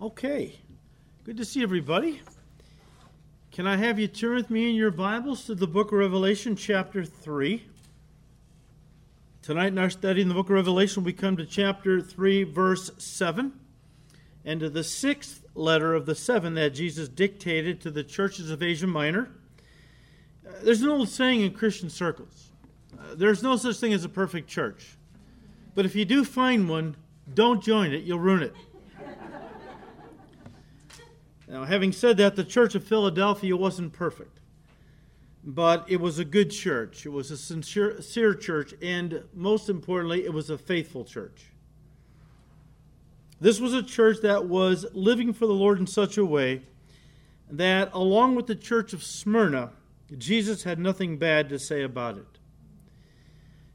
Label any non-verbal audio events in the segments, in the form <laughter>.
Okay, good to see everybody. Can I have you turn with me in your Bibles to the book of Revelation, chapter 3? Tonight in our study in the book of Revelation, we come to chapter 3, verse 7, and to the sixth letter of the seven that Jesus dictated to the churches of Asia Minor. Uh, there's an old saying in Christian circles uh, there's no such thing as a perfect church. But if you do find one, don't join it, you'll ruin it. Now, having said that, the church of Philadelphia wasn't perfect, but it was a good church. It was a sincere, church, and most importantly, it was a faithful church. This was a church that was living for the Lord in such a way that, along with the church of Smyrna, Jesus had nothing bad to say about it.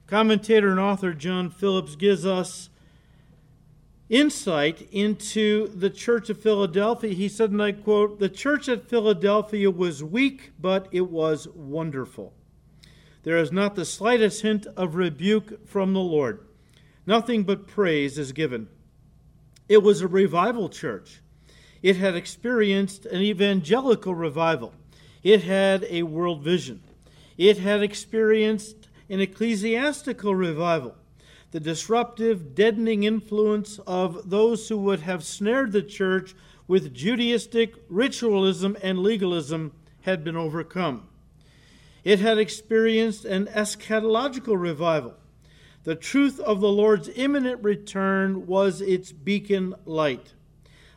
Commentator and author John Phillips gives us insight into the church of Philadelphia. He said, and I quote, The church at Philadelphia was weak, but it was wonderful. There is not the slightest hint of rebuke from the Lord. Nothing but praise is given. It was a revival church. It had experienced an evangelical revival. It had a world vision. It had experienced an ecclesiastical revival the disruptive, deadening influence of those who would have snared the church with Judaistic ritualism and legalism had been overcome. It had experienced an eschatological revival. The truth of the Lord's imminent return was its beacon light.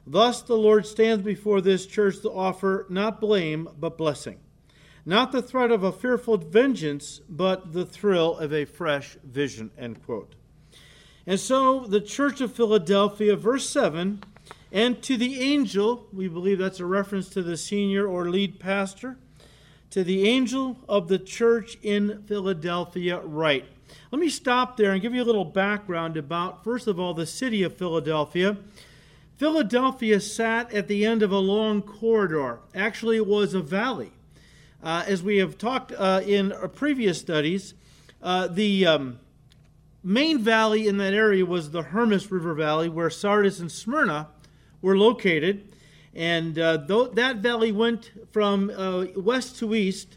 Thus, the Lord stands before this church to offer not blame, but blessing. Not the threat of a fearful vengeance, but the thrill of a fresh vision. End quote. And so the church of Philadelphia, verse 7, and to the angel, we believe that's a reference to the senior or lead pastor, to the angel of the church in Philadelphia, write. Let me stop there and give you a little background about, first of all, the city of Philadelphia. Philadelphia sat at the end of a long corridor. Actually, it was a valley. Uh, as we have talked uh, in previous studies, uh, the. Um, main valley in that area was the Hermus River Valley, where Sardis and Smyrna were located. And uh, th- that valley went from uh, west to east.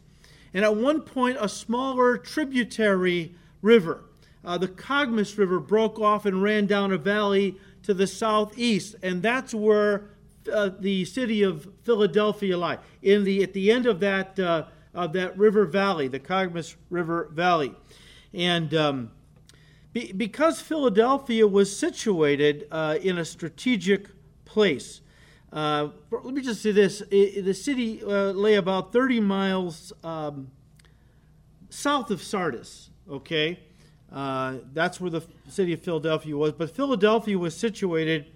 And at one point, a smaller tributary river, uh, the Cogmus River, broke off and ran down a valley to the southeast. And that's where uh, the city of Philadelphia lie, in the, at the end of that, uh, of that river valley, the Cogmus River Valley. And um, be, because Philadelphia was situated uh, in a strategic place. Uh, let me just say this it, the city uh, lay about 30 miles um, south of Sardis, okay? Uh, that's where the city of Philadelphia was. But Philadelphia was situated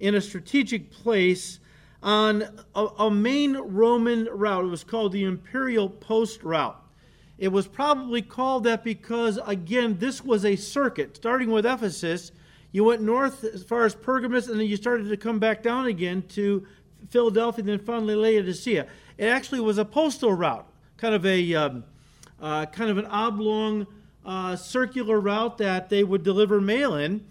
in a strategic place on a, a main Roman route. It was called the Imperial Post Route. It was probably called that because, again, this was a circuit. Starting with Ephesus, you went north as far as Pergamus, and then you started to come back down again to Philadelphia, and then finally Laodicea. It actually was a postal route, kind of a um, uh, kind of an oblong uh, circular route that they would deliver mail in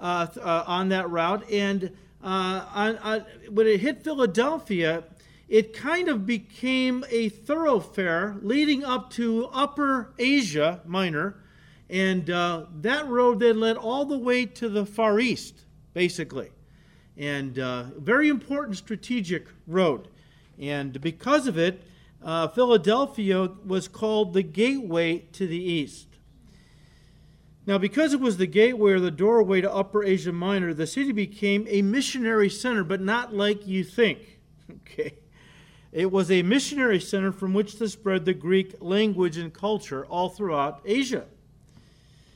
uh, uh on that route. And uh, on, on, when it hit Philadelphia, it kind of became a thoroughfare leading up to Upper Asia Minor, and uh, that road then led all the way to the Far East, basically. And uh, very important strategic road. And because of it, uh, Philadelphia was called the gateway to the east. Now, because it was the gateway or the doorway to Upper Asia Minor, the city became a missionary center, but not like you think. <laughs> Okay. It was a missionary center from which to spread the Greek language and culture all throughout Asia.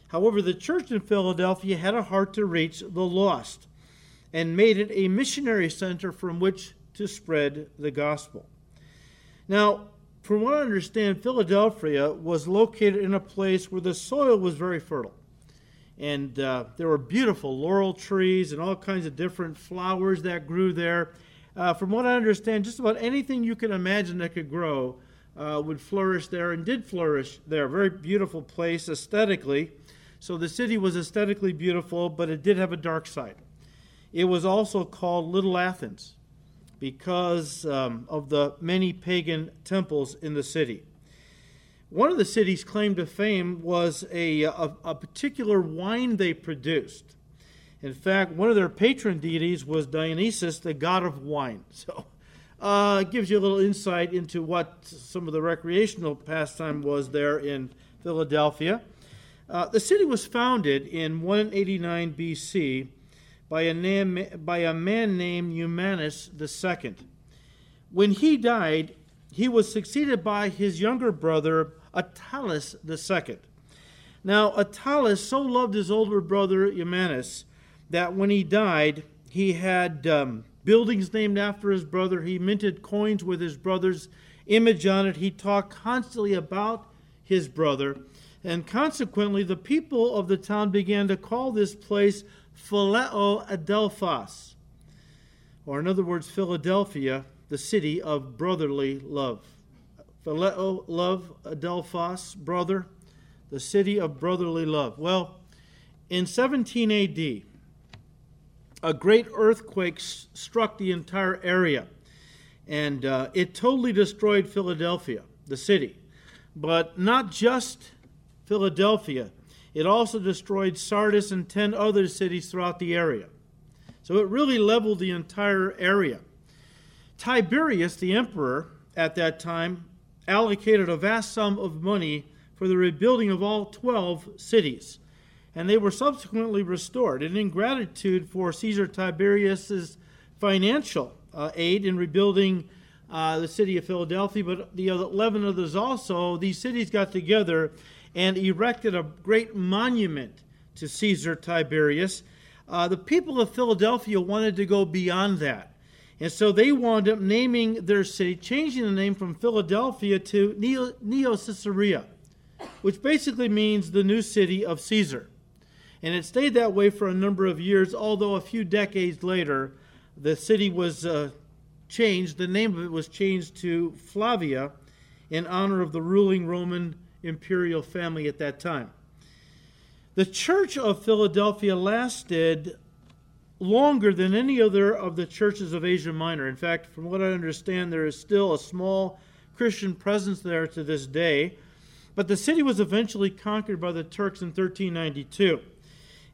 However, the church in Philadelphia had a heart to reach the lost and made it a missionary center from which to spread the gospel. Now, from what I understand, Philadelphia was located in a place where the soil was very fertile. And uh, there were beautiful laurel trees and all kinds of different flowers that grew there. Uh, from what I understand, just about anything you can imagine that could grow uh, would flourish there and did flourish there. Very beautiful place aesthetically. So the city was aesthetically beautiful, but it did have a dark side. It was also called Little Athens because um, of the many pagan temples in the city. One of the city's claim to fame was a, a, a, particular wine they produced. In fact, one of their patron deities was Dionysus, the god of wine. <laughs> So uh, it gives you a little insight into what some of the recreational pastime was there in Philadelphia. Uh, the city was founded in 189 BC by a, name, by a man named Eumenes II. When he died, he was succeeded by his younger brother, Attalus II. Now, Attalus so loved his older brother, Eumenes, that when he died, he had um, buildings named after his brother. He minted coins with his brother's image on it. He talked constantly about his brother. And consequently, the people of the town began to call this place Phileo Adelphos, or in other words, Philadelphia, the city of brotherly love. Phileo, love, Adelphos, brother, the city of brotherly love. Well, in 17 AD, a great earthquake struck the entire area, and uh, it totally destroyed Philadelphia, the city. But not just Philadelphia, it also destroyed Sardis and 10 other cities throughout the area. So it really leveled the entire area. Tiberius, the emperor at that time, allocated a vast sum of money for the rebuilding of all 12 cities, and they were subsequently restored. And in gratitude for Caesar Tiberius's financial uh, aid in rebuilding uh, the city of Philadelphia, but the 11 others also, these cities got together and erected a great monument to Caesar Tiberius. Uh, the people of Philadelphia wanted to go beyond that. And so they wound up naming their city, changing the name from Philadelphia to Neo Caesarea, which basically means the new city of Caesar. And it stayed that way for a number of years, although a few decades later, the city was uh, changed. The name of it was changed to Flavia in honor of the ruling Roman imperial family at that time. The Church of Philadelphia lasted longer than any other of the churches of Asia Minor. In fact, from what I understand, there is still a small Christian presence there to this day. But the city was eventually conquered by the Turks in 1392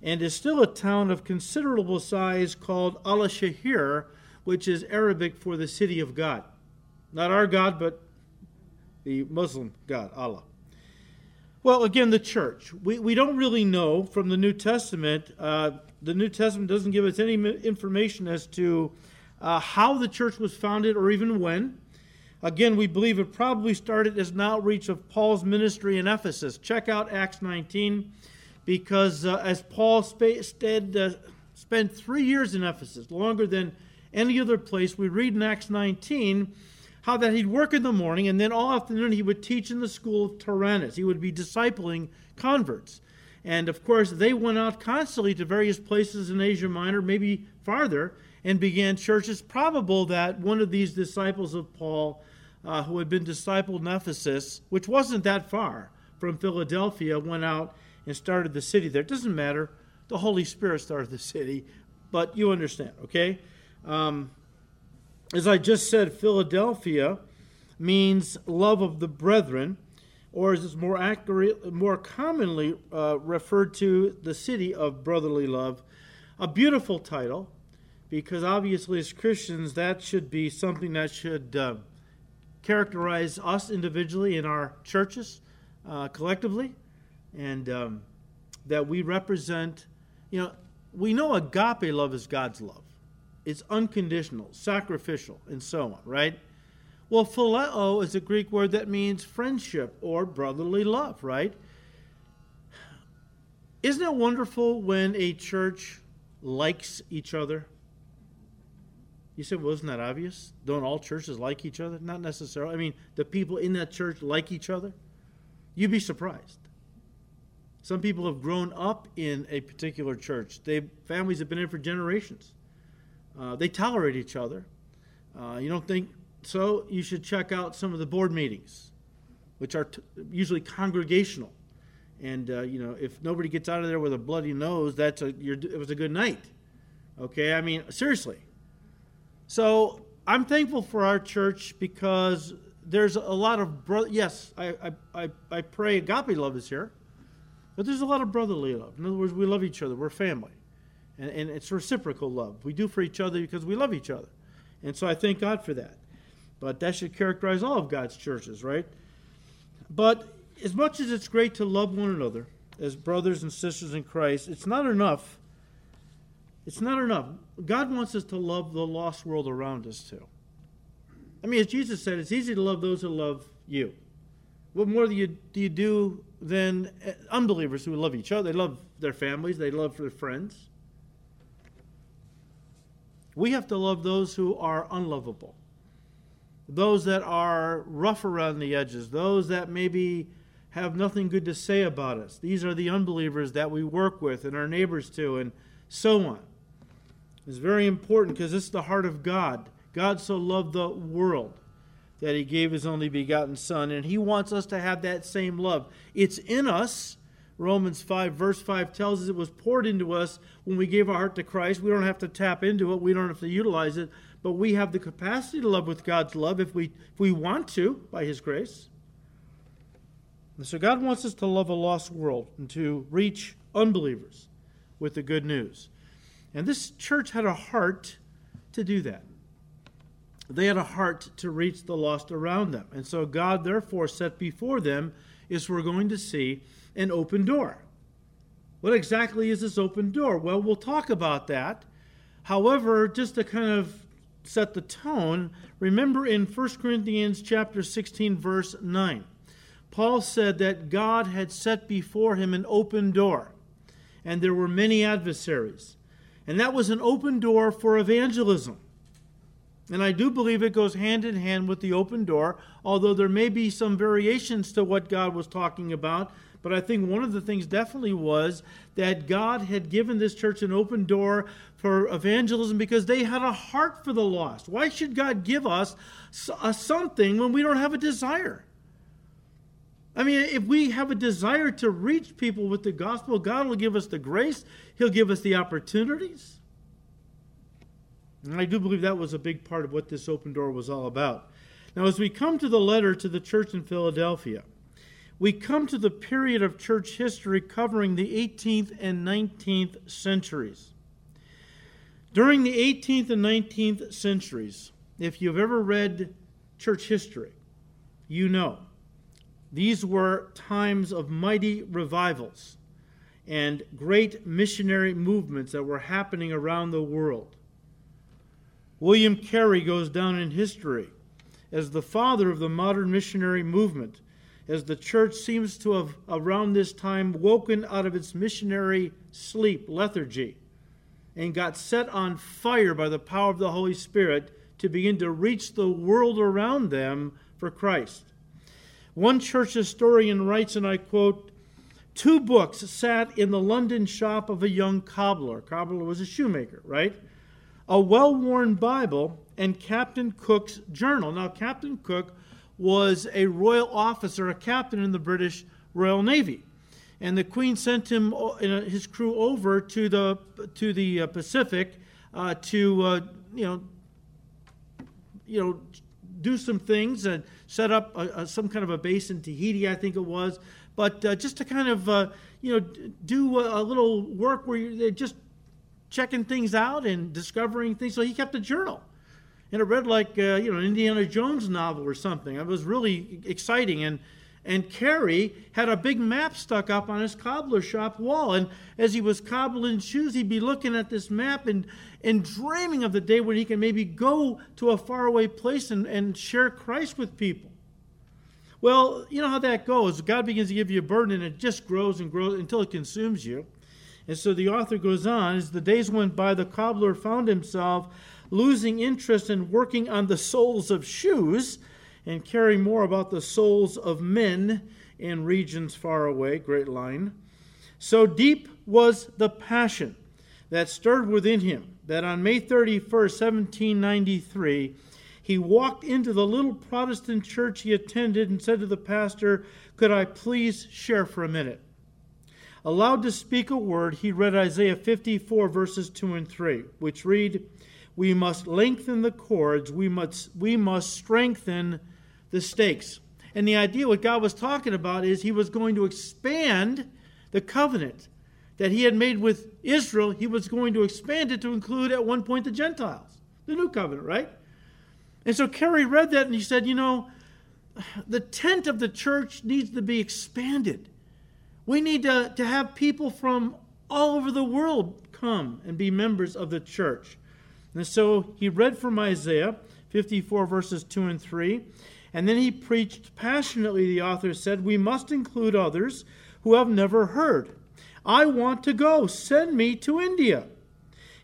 and is still a town of considerable size called Al Shahir, which is Arabic for the city of God. Not our God, but the Muslim God, Allah. Well, again, the church. We, we don't really know from the New Testament. Uh, the New Testament doesn't give us any information as to uh, how the church was founded or even when. Again, we believe it probably started as an outreach of Paul's ministry in Ephesus. Check out Acts 19, because uh, as Paul sp- spent, uh, spent three years in Ephesus, longer than any other place, we read in Acts 19 how that he'd work in the morning and then all afternoon he would teach in the school of Tyrannus. He would be discipling converts. And of course, they went out constantly to various places in Asia Minor, maybe farther, and began churches. Probable that one of these disciples of Paul, uh, who had been discipled in Ephesus, which wasn't that far from Philadelphia, went out and started the city there. It doesn't matter. The Holy Spirit started the city, but you understand, okay? Um, as I just said, Philadelphia means love of the brethren, or as it's more accurate, more commonly uh, referred to, the city of brotherly love. A beautiful title, because obviously as Christians, that should be something that should uh, characterize us individually in our churches, uh, collectively, and um, that we represent. You know, we know agape love is God's love. It's unconditional, sacrificial, and so on, right? Well, phileo is a Greek word that means friendship or brotherly love, right? Isn't it wonderful when a church likes each other? You said, well, isn't that obvious? Don't all churches like each other? Not necessarily. I mean, the people in that church like each other? You'd be surprised. Some people have grown up in a particular church. They families have been in for generations. Uh, they tolerate each other. Uh, you don't think so? You should check out some of the board meetings, which are t- usually congregational. And uh, you know, if nobody gets out of there with a bloody nose, that's a it was a good night. Okay, I mean, seriously. So I'm thankful for our church because there's a lot of brother. Yes, I, I, I, I pray agape love is here, but there's a lot of brotherly love. In other words, we love each other. We're family, and, and it's reciprocal love. We do for each other because we love each other, and so I thank God for that. But that should characterize all of God's churches, right? But as much as it's great to love one another as brothers and sisters in Christ, it's not enough. It's not enough. God wants us to love the lost world around us too. I mean, as Jesus said, it's easy to love those who love you. What more do you do, you do than uh, unbelievers who love each other? They love their families, they love their friends. We have to love those who are unlovable, those that are rough around the edges, those that maybe have nothing good to say about us. These are the unbelievers that we work with and our neighbors too, and so on. It's very important because this is the heart of God. God so loved the world that he gave his only begotten Son, and he wants us to have that same love. It's in us. Romans 5, verse 5 tells us it was poured into us when we gave our heart to Christ. We don't have to tap into it, we don't have to utilize it, but we have the capacity to love with God's love if we, if we want to, by his grace. And so God wants us to love a lost world and to reach unbelievers with the good news. And this church had a heart to do that. They had a heart to reach the lost around them. And so God, therefore, set before them is we're going to see an open door. What exactly is this open door? Well, we'll talk about that. However, just to kind of set the tone, remember in 1 Corinthians chapter 16 verse 9. Paul said that God had set before him an open door, and there were many adversaries. And that was an open door for evangelism. And I do believe it goes hand in hand with the open door, although there may be some variations to what God was talking about. But I think one of the things definitely was that God had given this church an open door for evangelism because they had a heart for the lost. Why should God give us a something when we don't have a desire? I mean, if we have a desire to reach people with the gospel, God will give us the grace, He'll give us the opportunities. And I do believe that was a big part of what this open door was all about. Now, as we come to the letter to the church in Philadelphia, we come to the period of church history covering the 18th and 19th centuries. During the 18th and 19th centuries, if you've ever read church history, you know these were times of mighty revivals and great missionary movements that were happening around the world. William Carey goes down in history as the father of the modern missionary movement, as the church seems to have, around this time, woken out of its missionary sleep, lethargy, and got set on fire by the power of the Holy Spirit to begin to reach the world around them for Christ. One church historian writes, and I quote, Two books sat in the London shop of a young cobbler. Cobbler was a shoemaker, right? A well worn Bible, and Captain Cook's journal. Now, Captain Cook was a royal officer, a captain in the British Royal Navy. And the Queen sent him, uh, his crew over to the, to the uh, Pacific uh, to, uh, you know, you know, do some things and set up a, a, some kind of a base in Tahiti, I think it was. But uh, just to kind of, uh, you know, do a, a little work where you, just checking things out and discovering things. So he kept a journal. And it read like, uh, you know, an Indiana Jones novel or something. It was really exciting. And, and Carey had a big map stuck up on his cobbler shop wall. And as he was cobbling shoes, he'd be looking at this map and, and dreaming of the day when he can maybe go to a faraway place and, and share Christ with people. Well, you know how that goes. God begins to give you a burden and it just grows and grows until it consumes you. And so the author goes on as the days went by, the cobbler found himself losing interest in working on the soles of shoes and caring more about the souls of men in regions far away. Great line. So deep was the passion that stirred within him that on May 31st, 1793, he walked into the little Protestant church he attended and said to the pastor, Could I please share for a minute? Allowed to speak a word, he read Isaiah 54, verses 2 and 3, which read, We must lengthen the cords, we must, we must strengthen the stakes. And the idea, what God was talking about, is he was going to expand the covenant that he had made with Israel. He was going to expand it to include at one point the Gentiles, the new covenant, right? And so Carey read that and he said, You know, the tent of the church needs to be expanded. We need to, to have people from all over the world come and be members of the church. And so he read from Isaiah 54, verses 2 and 3. And then he preached passionately, the author said, We must include others who have never heard. I want to go. Send me to India.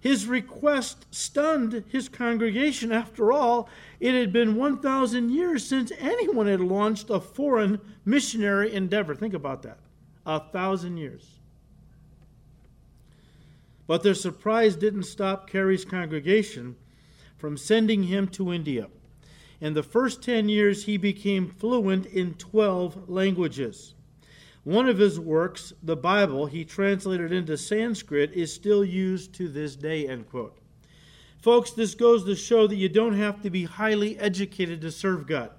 His request stunned his congregation. After all, it had been 1,000 years since anyone had launched a foreign missionary endeavor. Think about that. A thousand years. But their surprise didn't stop Carey's congregation from sending him to India. In the first 10 years, he became fluent in 12 languages. One of his works, the Bible, he translated into Sanskrit, is still used to this day, end quote. Folks, this goes to show that you don't have to be highly educated to serve God.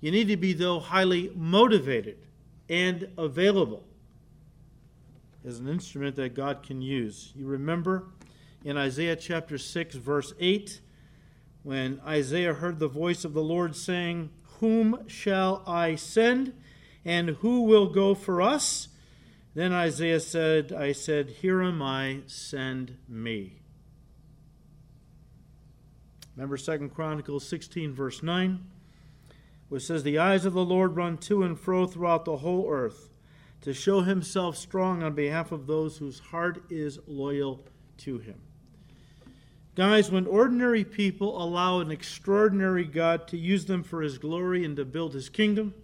You need to be, though, highly motivated and available as an instrument that God can use. You remember in Isaiah chapter 6, verse 8, when Isaiah heard the voice of the Lord saying, Whom shall I send? And who will go for us? Then Isaiah said, I said, Here am I, send me. Remember 2 Chronicles 16, verse 9, which says, The eyes of the Lord run to and fro throughout the whole earth to show himself strong on behalf of those whose heart is loyal to him. Guys, when ordinary people allow an extraordinary God to use them for his glory and to build his kingdom,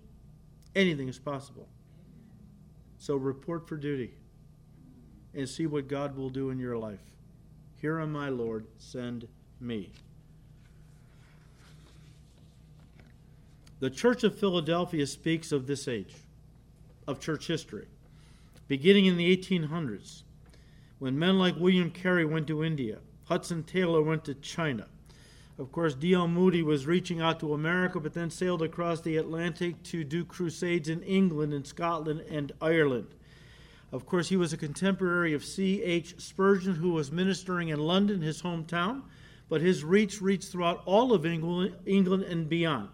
anything is possible. So report for duty and see what God will do in your life. Here am I, Lord, send me. The Church of Philadelphia speaks of this age, of church history, beginning in the 1800s, when men like William Carey went to India Hudson Taylor went to China. Of course, D.L. Moody was reaching out to America, but then sailed across the Atlantic to do crusades in England and Scotland and Ireland. Of course, he was a contemporary of C.H. Spurgeon, who was ministering in London, his hometown, but his reach reached throughout all of England, England and beyond.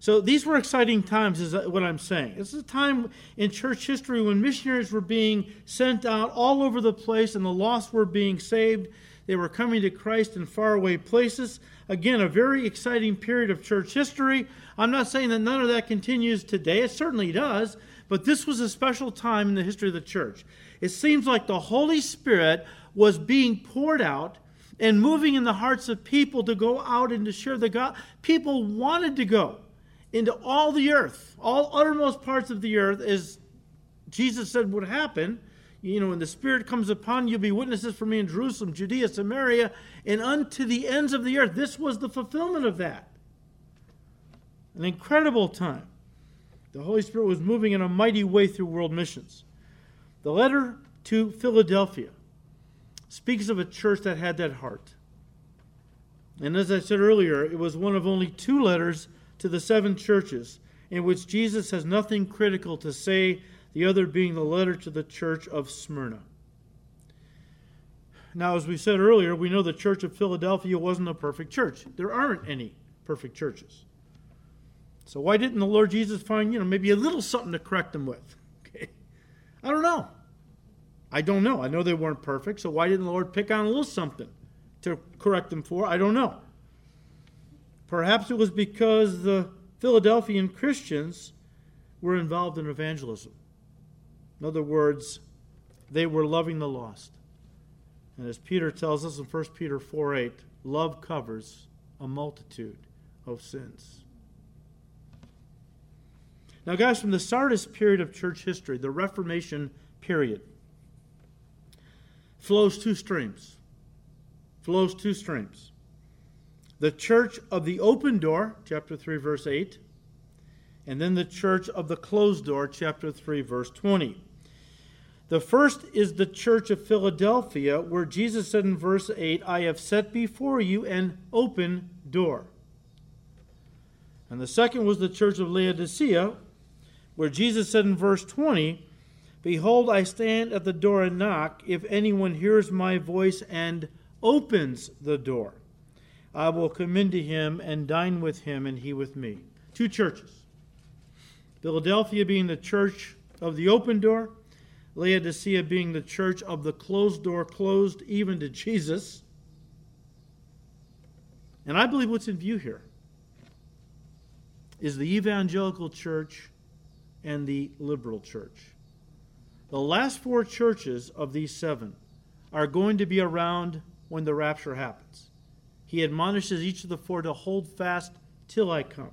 So these were exciting times, is what I'm saying. This is a time in church history when missionaries were being sent out all over the place and the lost were being saved. They were coming to Christ in faraway places. Again, a very exciting period of church history. I'm not saying that none of that continues today. It certainly does. But this was a special time in the history of the church. It seems like the Holy Spirit was being poured out and moving in the hearts of people to go out and to share the God. People wanted to go into all the earth, all uttermost parts of the earth, as Jesus said would happen you know, when the Spirit comes upon you, be witnesses for me in Jerusalem, Judea, Samaria, and unto the ends of the earth. This was the fulfillment of that. An incredible time. The Holy Spirit was moving in a mighty way through world missions. The letter to Philadelphia speaks of a church that had that heart. And as I said earlier, it was one of only two letters to the seven churches in which Jesus has nothing critical to say the other being the letter to the church of Smyrna. Now, as we said earlier, we know the church of Philadelphia wasn't a perfect church. There aren't any perfect churches. So why didn't the Lord Jesus find, you know, maybe a little something to correct them with? <laughs> Okay. I don't know. I don't know. I know they weren't perfect, so why didn't the Lord pick on a little something to correct them for? I don't know. Perhaps it was because the Philadelphian Christians were involved in evangelism. In other words, they were loving the lost. And as Peter tells us in 1 Peter 4 8, love covers a multitude of sins. Now, guys, from the Sardis period of church history, the Reformation period, flows two streams. Flows two streams. The church of the open door, chapter 3, verse 8, and then the church of the closed door, chapter 3, verse 20. The first is the church of Philadelphia, where Jesus said in verse 8, I have set before you an open door. And the second was the church of Laodicea, where Jesus said in verse 20, Behold, I stand at the door and knock. If anyone hears my voice and opens the door, I will come into him and dine with him, and he with me. Two churches. Philadelphia being the church of the open door, Laodicea being the church of the closed door, closed even to Jesus. And I believe what's in view here is the evangelical church and the liberal church. The last four churches of these seven are going to be around when the rapture happens. He admonishes each of the four to hold fast till I come.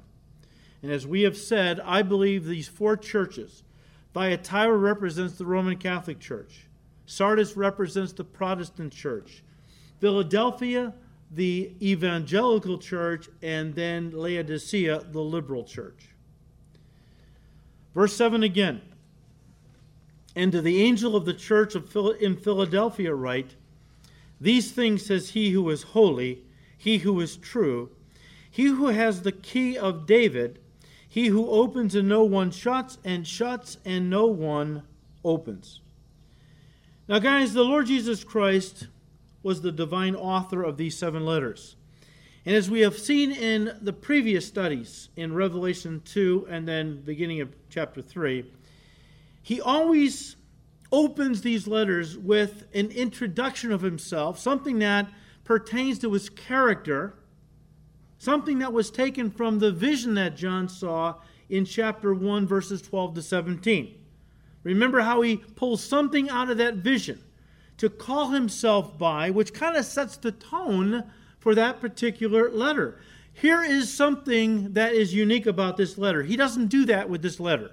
And as we have said, I believe these four churches Thyatira represents the Roman Catholic Church, Sardis represents the Protestant Church, Philadelphia, the Evangelical Church, and then Laodicea, the Liberal Church. Verse 7 again. And to the angel of the church of Phil- in Philadelphia write, These things says he who is holy, he who is true, he who has the key of David, he who opens and no one shuts, and shuts and no one opens. Now, guys, the Lord Jesus Christ was the divine author of these seven letters. And as we have seen in the previous studies in Revelation 2 and then beginning of chapter 3, he always opens these letters with an introduction of himself, something that pertains to his character Something that was taken from the vision that John saw in chapter 1, verses 12 to 17. Remember how he pulls something out of that vision to call himself by, which kind of sets the tone for that particular letter. Here is something that is unique about this letter. He doesn't do that with this letter.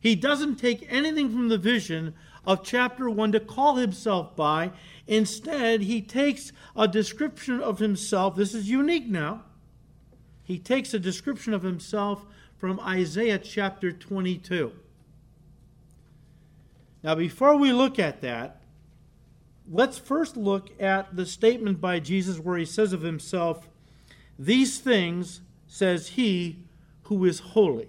He doesn't take anything from the vision of chapter 1 to call himself by. Instead, he takes a description of himself. This is unique now he takes a description of himself from Isaiah chapter 22. Now, before we look at that, let's first look at the statement by Jesus where he says of himself, These things says he who is holy.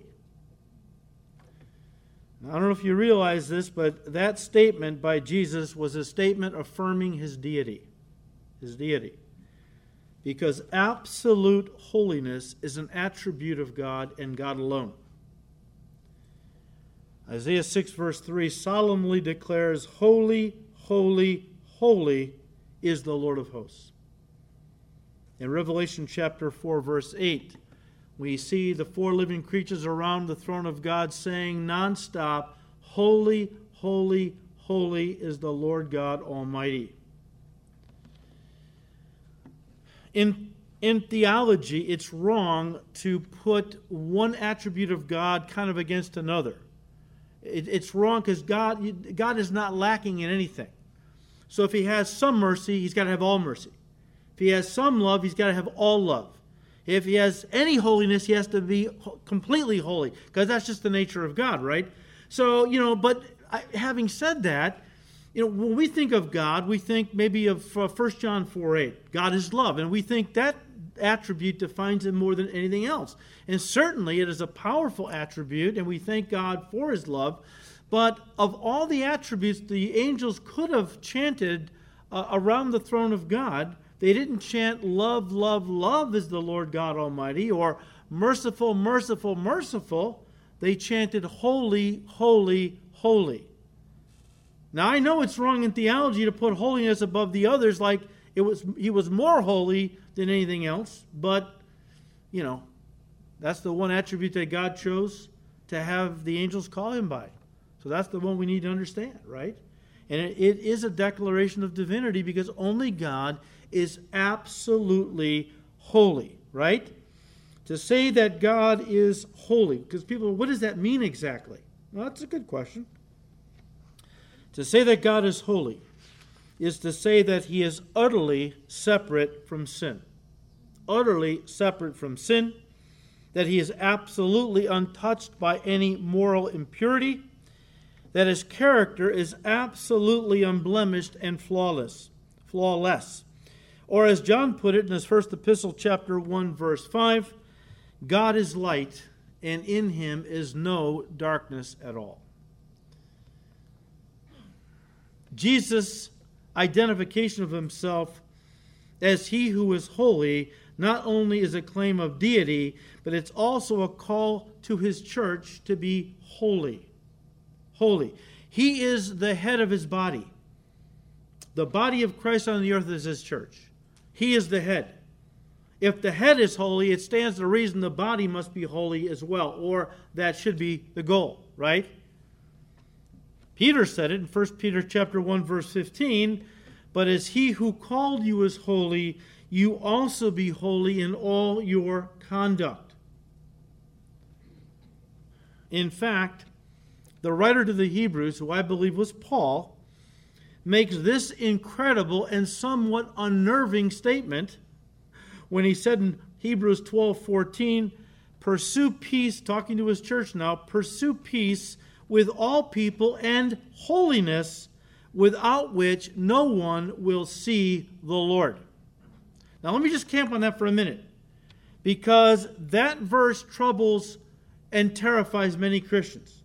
Now, I don't know if you realize this, but that statement by Jesus was a statement affirming his deity. His deity because absolute holiness is an attribute of God and God alone. Isaiah 6, verse 3 solemnly declares, Holy, holy, holy is the Lord of hosts. In Revelation chapter 4, verse 8, we see the four living creatures around the throne of God saying nonstop, Holy, holy, holy is the Lord God Almighty. In, in theology, it's wrong to put one attribute of God kind of against another. It, it's wrong because God, God is not lacking in anything. So if he has some mercy, he's got to have all mercy. If he has some love, he's got to have all love. If he has any holiness, he has to be completely holy because that's just the nature of God, right? So, you know, but having said that, you know, when we think of God, we think maybe of uh, 1 John 4 8. God is love. And we think that attribute defines him more than anything else. And certainly it is a powerful attribute, and we thank God for his love. But of all the attributes the angels could have chanted uh, around the throne of God, they didn't chant, Love, love, love is the Lord God Almighty, or Merciful, merciful, merciful. They chanted, Holy, holy, holy. Now I know it's wrong in theology to put holiness above the others like it was he was more holy than anything else, but you know, that's the one attribute that God chose to have the angels call him by. So that's the one we need to understand, right? And it, it is a declaration of divinity because only God is absolutely holy, right? To say that God is holy, because people, what does that mean exactly? Well, that's a good question. To say that God is holy is to say that he is utterly separate from sin. Utterly separate from sin, that he is absolutely untouched by any moral impurity, that his character is absolutely unblemished and flawless, flawless. Or as John put it in his first epistle, chapter 1, verse 5, God is light, and in him is no darkness at all. Jesus' identification of himself as he who is holy not only is a claim of deity, but it's also a call to his church to be holy. Holy. He is the head of his body. The body of Christ on the earth is his church. He is the head. If the head is holy, it stands to reason the body must be holy as well, or that should be the goal, right? Peter said it in 1 Peter chapter 1 verse 15, but as he who called you is holy, you also be holy in all your conduct. In fact, the writer to the Hebrews, who I believe was Paul, makes this incredible and somewhat unnerving statement when he said in Hebrews 12 14, pursue peace, talking to his church now, pursue peace with all people and holiness, without which no one will see the Lord. Now, let me just camp on that for a minute because that verse troubles and terrifies many Christians.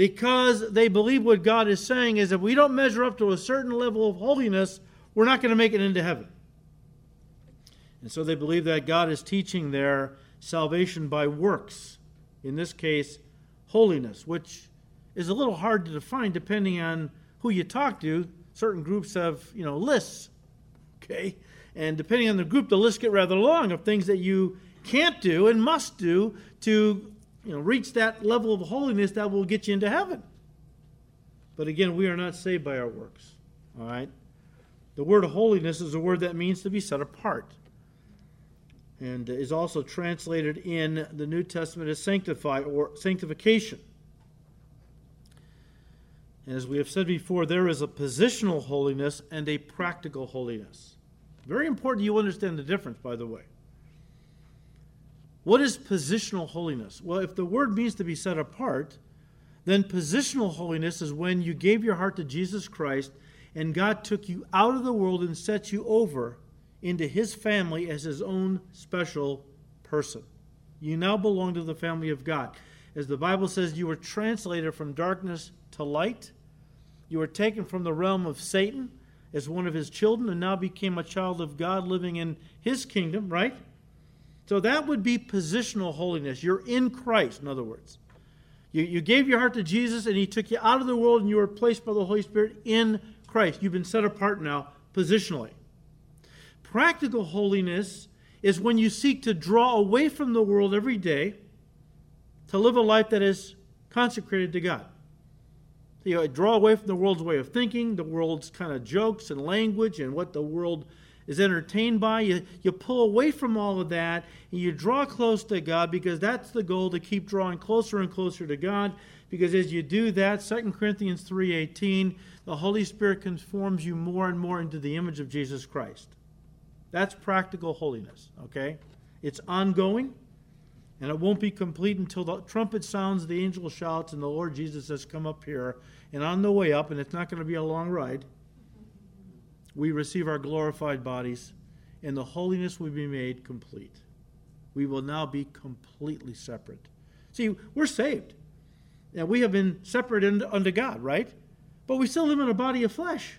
Because they believe what God is saying is if we don't measure up to a certain level of holiness, we're not going to make it into heaven. And so they believe that God is teaching their salvation by works, in this case, holiness, which is a little hard to define depending on who you talk to. Certain groups have, you know, lists, okay? And depending on the group, the lists get rather long of things that you can't do and must do to, you know, reach that level of holiness that will get you into heaven. But again, we are not saved by our works, all right? The word holiness is a word that means to be set apart and is also translated in the New Testament as sanctify or sanctification. And as we have said before, there is a positional holiness and a practical holiness. Very important you understand the difference, by the way. What is positional holiness? Well, if the word means to be set apart, then positional holiness is when you gave your heart to Jesus Christ and God took you out of the world and set you over into his family as his own special person. You now belong to the family of God. As the Bible says, you were translated from darkness to light. You were taken from the realm of Satan as one of his children and now became a child of God living in his kingdom, right? So that would be positional holiness. You're in Christ, in other words. You, you gave your heart to Jesus and he took you out of the world and you were placed by the Holy Spirit in Christ. You've been set apart now positionally. Practical holiness is when you seek to draw away from the world every day to live a life that is consecrated to God. You know, draw away from the world's way of thinking, the world's kind of jokes and language, and what the world is entertained by. You, you pull away from all of that and you draw close to God because that's the goal to keep drawing closer and closer to God. Because as you do that, 2 Corinthians 3:18, the Holy Spirit conforms you more and more into the image of Jesus Christ. That's practical holiness, okay? It's ongoing, and it won't be complete until the trumpet sounds, the angel shouts, and the Lord Jesus has come up here. And on the way up, and it's not going to be a long ride, we receive our glorified bodies, and the holiness will be made complete. We will now be completely separate. See, we're saved. And we have been separated unto God, right? But we still live in a body of flesh.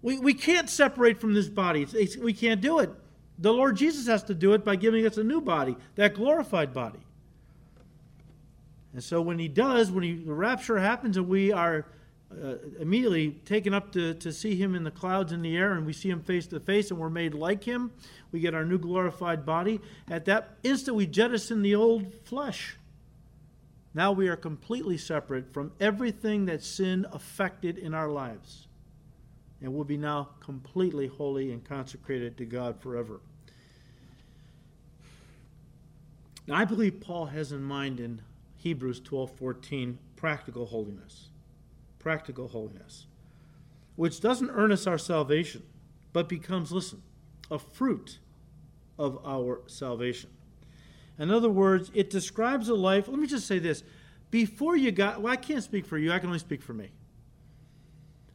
We, we can't separate from this body. It's, we can't do it. The Lord Jesus has to do it by giving us a new body, that glorified body. And so when he does, when he, the rapture happens and we are uh, immediately taken up to, to see him in the clouds in the air and we see him face to face and we're made like him, we get our new glorified body. At that instant, we jettison the old flesh. Now we are completely separate from everything that sin affected in our lives and will be now completely holy and consecrated to God forever. Now, I believe Paul has in mind in Hebrews 12:14 practical holiness. Practical holiness, which doesn't earn us our salvation, but becomes, listen, a fruit of our salvation. In other words, it describes a life, let me just say this before you got, well, I can't speak for you, I can only speak for me.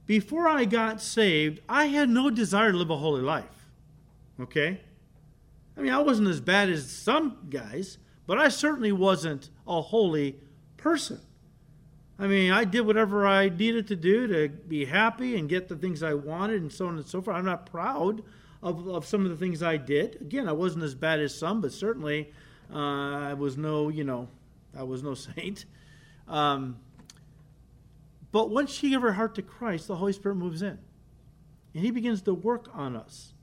Before I got saved, I had no desire to live a holy life. Okay? I mean, I wasn't as bad as some guys, but I certainly wasn't a holy person. I mean, I did whatever I needed to do to be happy and get the things I wanted and so on and so forth. I'm not proud of, of some of the things I did. Again, I wasn't as bad as some, but certainly uh, I was no, you know, I was no <laughs> saint. Um, but once she gave her heart to Christ, the Holy Spirit moves in. And He begins to work on us.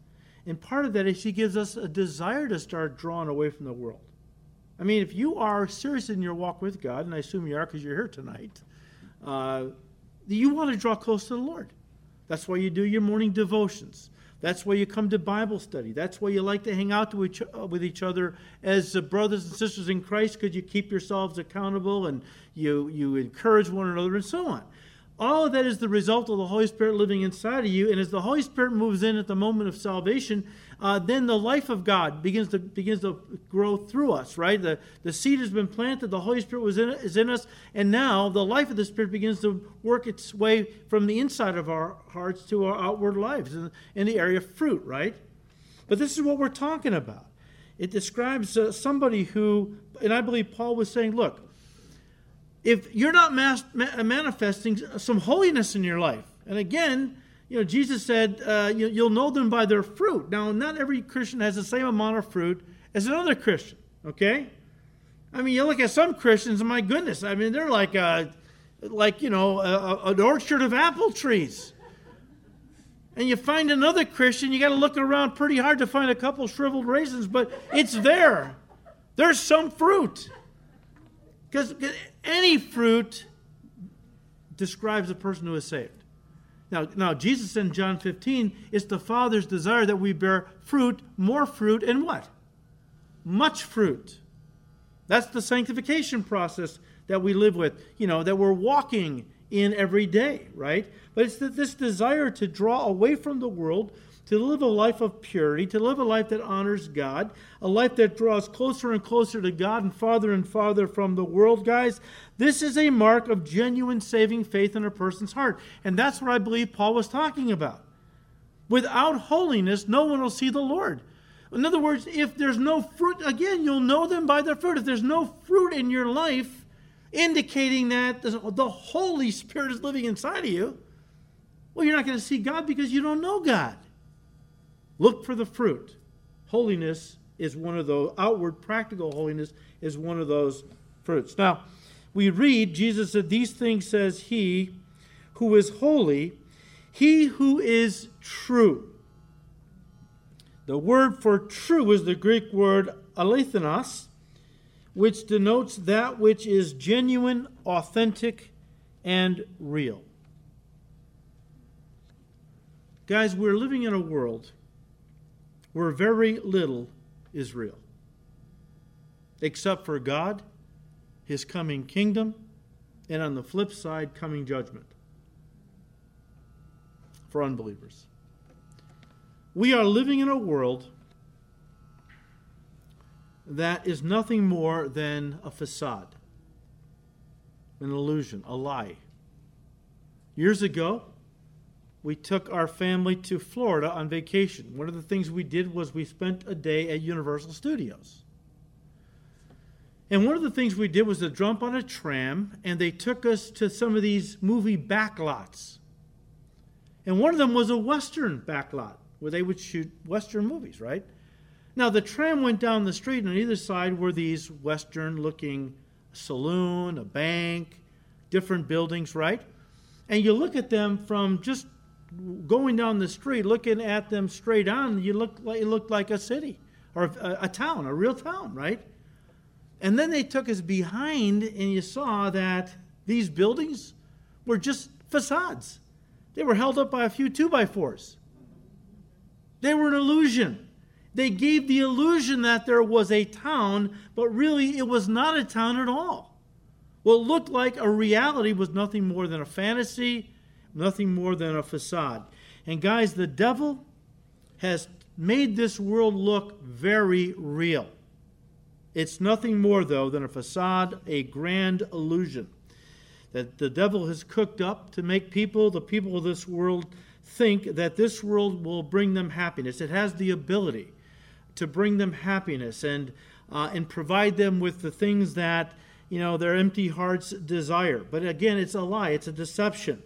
And part of that is He gives us a desire to start drawing away from the world. I mean, if you are serious in your walk with God, and I assume you are because you're here tonight, uh, you want to draw close to the Lord. That's why you do your morning devotions. That's why you come to Bible study. That's why you like to hang out with each other as brothers and sisters in Christ because you keep yourselves accountable and you, you encourage one another and so on. All of that is the result of the Holy Spirit living inside of you. And as the Holy Spirit moves in at the moment of salvation, uh, then the life of God begins to begins to grow through us. Right, the the seed has been planted, the Holy Spirit was in, is in us, and now the life of the Spirit begins to work its way from the inside of our hearts to our outward lives in, in the area of fruit. Right, but this is what we're talking about. It describes uh, somebody who, and I believe Paul was saying, look if you're not mas- manifesting some holiness in your life. And again, you know, Jesus said, uh, you, you'll know them by their fruit. Now, not every Christian has the same amount of fruit as another Christian, okay? I mean, you look at some Christians, my goodness, I mean, they're like, a, like you know, a, an orchard of apple trees. And you find another Christian, you got to look around pretty hard to find a couple shriveled raisins, but it's there. There's some fruit. Because any fruit describes a person who is saved. Now, now Jesus in John 15, it's the Father's desire that we bear fruit, more fruit, and what? Much fruit. That's the sanctification process that we live with, you know, that we're walking in every day, right? But it's this desire to draw away from the world to live a life of purity, to live a life that honors God, a life that draws closer and closer to God and farther and farther from the world, guys. This is a mark of genuine saving faith in a person's heart. And that's what I believe Paul was talking about. Without holiness, no one will see the Lord. In other words, if there's no fruit, again, you'll know them by their fruit. If there's no fruit in your life, indicating that the Holy Spirit is living inside of you, well, you're not going to see God because you don't know God. Look for the fruit. Holiness is one of those, outward practical holiness is one of those fruits. Now, we read, Jesus said, These things says he who is holy, he who is true. The word for true is the Greek word alethinos, which denotes that which is genuine, authentic, and real. Guys, we're living in a world where very little is real, except for God, His coming kingdom, and on the flip side, coming judgment for unbelievers. We are living in a world that is nothing more than a facade, an illusion, a lie. Years ago, we took our family to Florida on vacation. One of the things we did was we spent a day at Universal Studios. And one of the things we did was to jump on a tram, and they took us to some of these movie backlots. And one of them was a Western backlot where they would shoot Western movies, right? Now, the tram went down the street, and on either side were these Western looking saloon, a bank, different buildings, right? And you look at them from just going down the street, looking at them straight on, you look like it looked like a city or a, a town, a real town, right? And then they took us behind, and you saw that these buildings were just facades. They were held up by a few two by fours. They were an illusion. They gave the illusion that there was a town, but really it was not a town at all. What looked like a reality was nothing more than a fantasy nothing more than a facade. And guys, the devil has made this world look very real. It's nothing more, though, than a facade, a grand illusion that the devil has cooked up to make people, the people of this world, think that this world will bring them happiness. It has the ability to bring them happiness and, uh, and provide them with the things that you know their empty hearts desire. But again, it's a lie, it's a deception.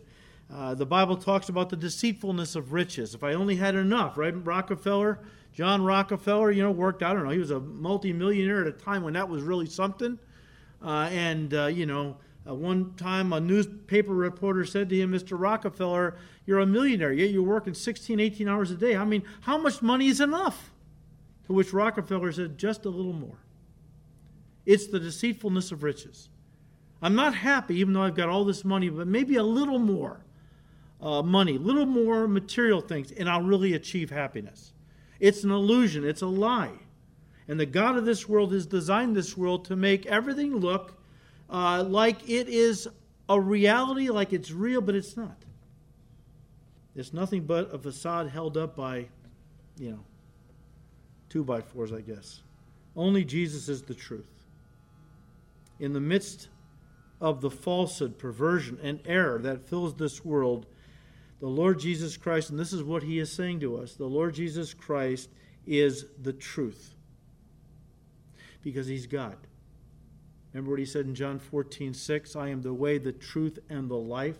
Uh, the Bible talks about the deceitfulness of riches. If I only had enough, right? Rockefeller, John Rockefeller, you know, worked, I don't know, he was a multimillionaire at a time when that was really something. Uh, and, uh, you know, uh, one time a newspaper reporter said to him, Mr. Rockefeller, you're a millionaire, yet you're working 16, 18 hours a day. I mean, how much money is enough? To which Rockefeller said, just a little more. It's the deceitfulness of riches. I'm not happy even though I've got all this money, but maybe a little more uh, money, little more material things, and I'll really achieve happiness. It's an illusion, it's a lie. And the God of this world has designed this world to make everything look uh, like it is a reality, like it's real, but it's not. It's nothing but a facade held up by, you know, two by fours, I guess. Only Jesus is the truth. In the midst of the falsehood, perversion, and error that fills this world, the Lord Jesus Christ, and this is what he is saying to us the Lord Jesus Christ is the truth because he's God. Remember what he said in John 14, 6? I am the way, the truth, and the life.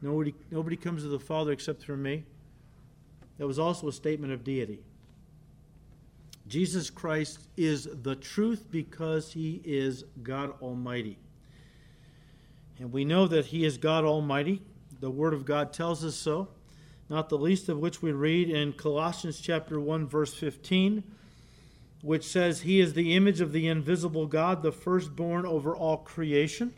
Nobody, nobody comes to the Father except through me. That was also a statement of deity. Jesus Christ is the truth because he is God Almighty. And we know that he is God Almighty the Word of God tells us so, not the least of which we read in Colossians chapter 1 verse 15, which says he is the image of the invisible God, the firstborn over all creation.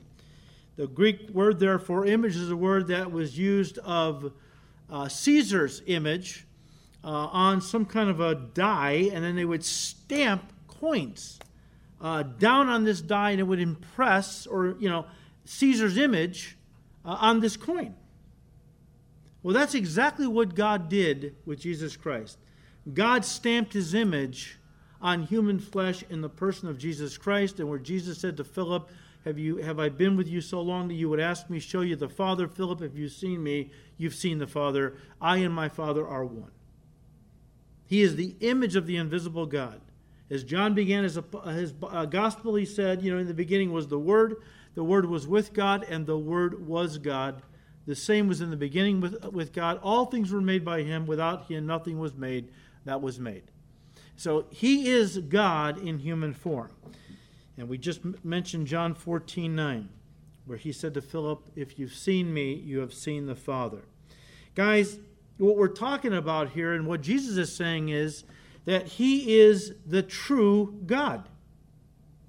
The Greek word there for image is a word that was used of uh, Caesar's image uh, on some kind of a die, and then they would stamp coins uh, down on this die, and it would impress, or you know, Caesar's image uh, on this coin. Well, that's exactly what God did with Jesus Christ. God stamped his image on human flesh in the person of Jesus Christ, and where Jesus said to Philip, have, you, have I been with you so long that you would ask me, show you the Father? Philip, if you've seen me, you've seen the Father. I and my Father are one. He is the image of the invisible God. As John began his, his uh, gospel, he said, you know, in the beginning was the Word, the Word was with God, and the Word was God. The same was in the beginning with, with God. All things were made by him. Without him, nothing was made that was made. So he is God in human form. And we just mentioned John 14 9, where he said to Philip, If you've seen me, you have seen the Father. Guys, what we're talking about here and what Jesus is saying is that he is the true God,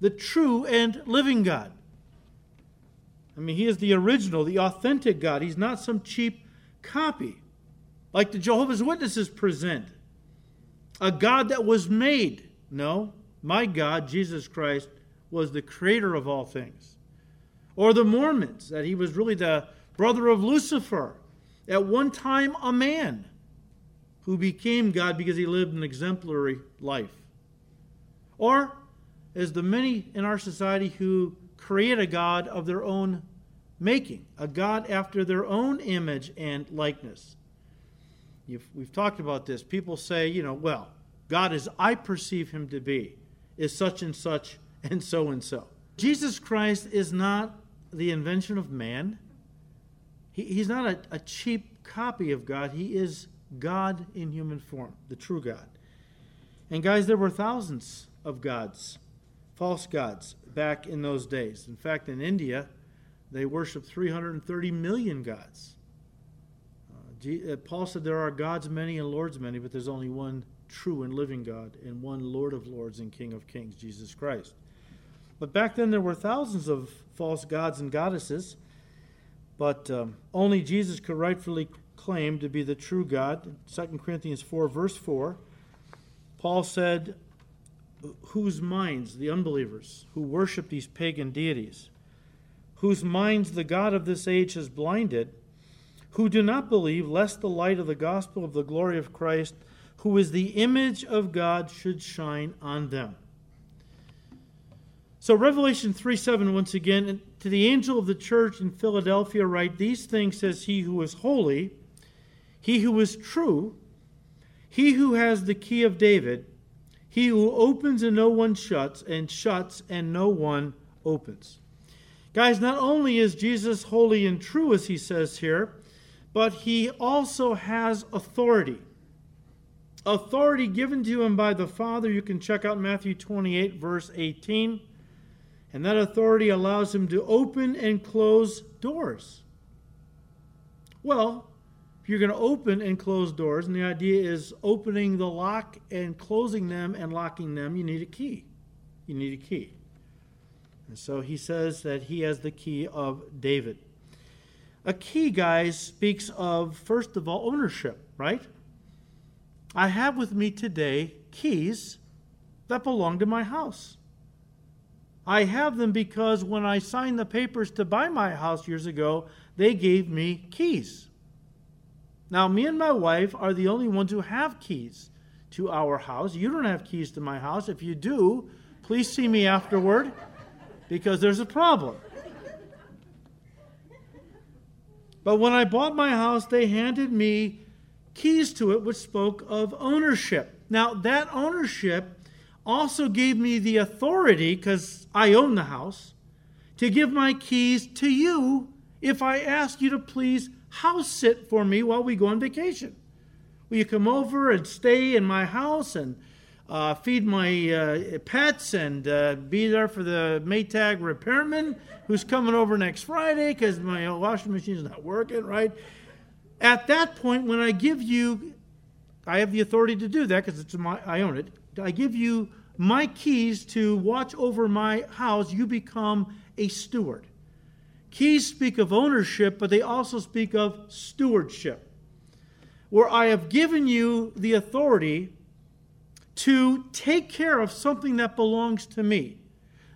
the true and living God. I mean, he is the original, the authentic God. He's not some cheap copy like the Jehovah's Witnesses present. A God that was made. No, my God, Jesus Christ, was the creator of all things. Or the Mormons, that he was really the brother of Lucifer, at one time a man who became God because he lived an exemplary life. Or as the many in our society who create a God of their own making, a God after their own image and likeness. You've, we've talked about this. People say, you know, well, God as I perceive him to be is such and such <laughs> and so and so. Jesus Christ is not the invention of man. He, he's not a, a cheap copy of God. He is God in human form, the true God. And guys, there were thousands of gods, false gods, back in those days. In fact, in India, they worship 330 million gods. Uh, uh, Paul said there are gods many and lords many, but there's only one true and living God and one Lord of lords and King of kings, Jesus Christ. But back then there were thousands of false gods and goddesses, but um, only Jesus could rightfully claim to be the true God. 2 Corinthians 4, verse 4, Paul said, whose minds, the unbelievers, who worship these pagan deities, whose minds the God of this age has blinded, who do not believe, lest the light of the gospel of the glory of Christ, who is the image of God, should shine on them. So, Revelation 3 7, once again, to the angel of the church in Philadelphia, write, These things says he who is holy, he who is true, he who has the key of David, he who opens and no one shuts, and shuts and no one opens. Guys, not only is Jesus holy and true, as he says here, but he also has authority. Authority given to him by the Father. You can check out Matthew 28, verse 18. And that authority allows him to open and close doors. Well, you're going to open and close doors, and the idea is opening the lock and closing them and locking them, you need a key. You need a key. And so he says that he has the key of David. A key, guys, speaks of, first of all, ownership, right? I have with me today keys that belong to my house. I have them because when I signed the papers to buy my house years ago, they gave me keys. Now, me and my wife are the only ones who have keys to our house. You don't have keys to my house. If you do, please see me afterward because there's a problem. But when I bought my house, they handed me keys to it, which spoke of ownership. Now, that ownership also gave me the authority, because I own the house, to give my keys to you if I ask you to please house sit for me while we go on vacation. Will you come over and stay in my house and uh, feed my uh, pets and uh, be there for the Maytag repairman who's coming over next Friday because my washing machine is not working, right? At that point, when I give you, I have the authority to do that because it's my, I own it. I give you my keys to watch over my house. You become a steward. Keys speak of ownership, but they also speak of stewardship, where I have given you the authority to take care of something that belongs to me.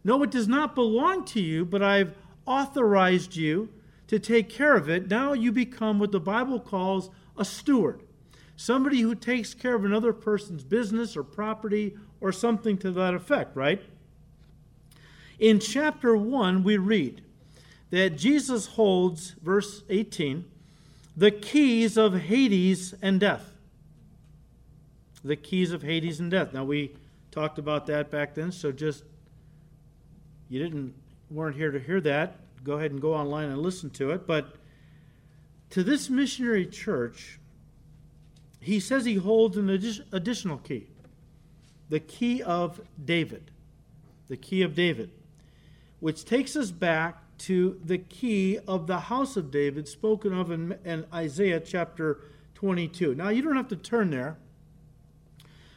No, it does not belong to you, but I've authorized you to take care of it. Now you become what the Bible calls a steward somebody who takes care of another person's business or property or something to that effect, right? In chapter 1, we read that Jesus holds, verse 18, the keys of Hades and death the keys of Hades and death. Now we talked about that back then, so just you didn't weren't here to hear that. Go ahead and go online and listen to it. But to this missionary church, he says he holds an additional key, the key of David, the key of David, which takes us back to the key of the house of David spoken of in, in Isaiah chapter 22. Now you don't have to turn there.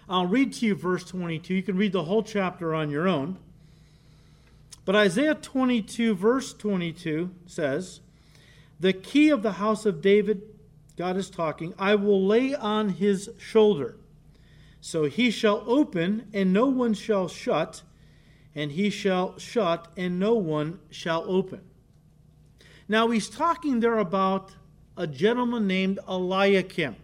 I'll read to you verse 22. You can read the whole chapter on your own. But Isaiah 22, verse 22 says, The key of the house of David, God is talking, I will lay on his shoulder. So he shall open, and no one shall shut, and he shall shut, and no one shall open. Now he's talking there about a gentleman named Eliakim.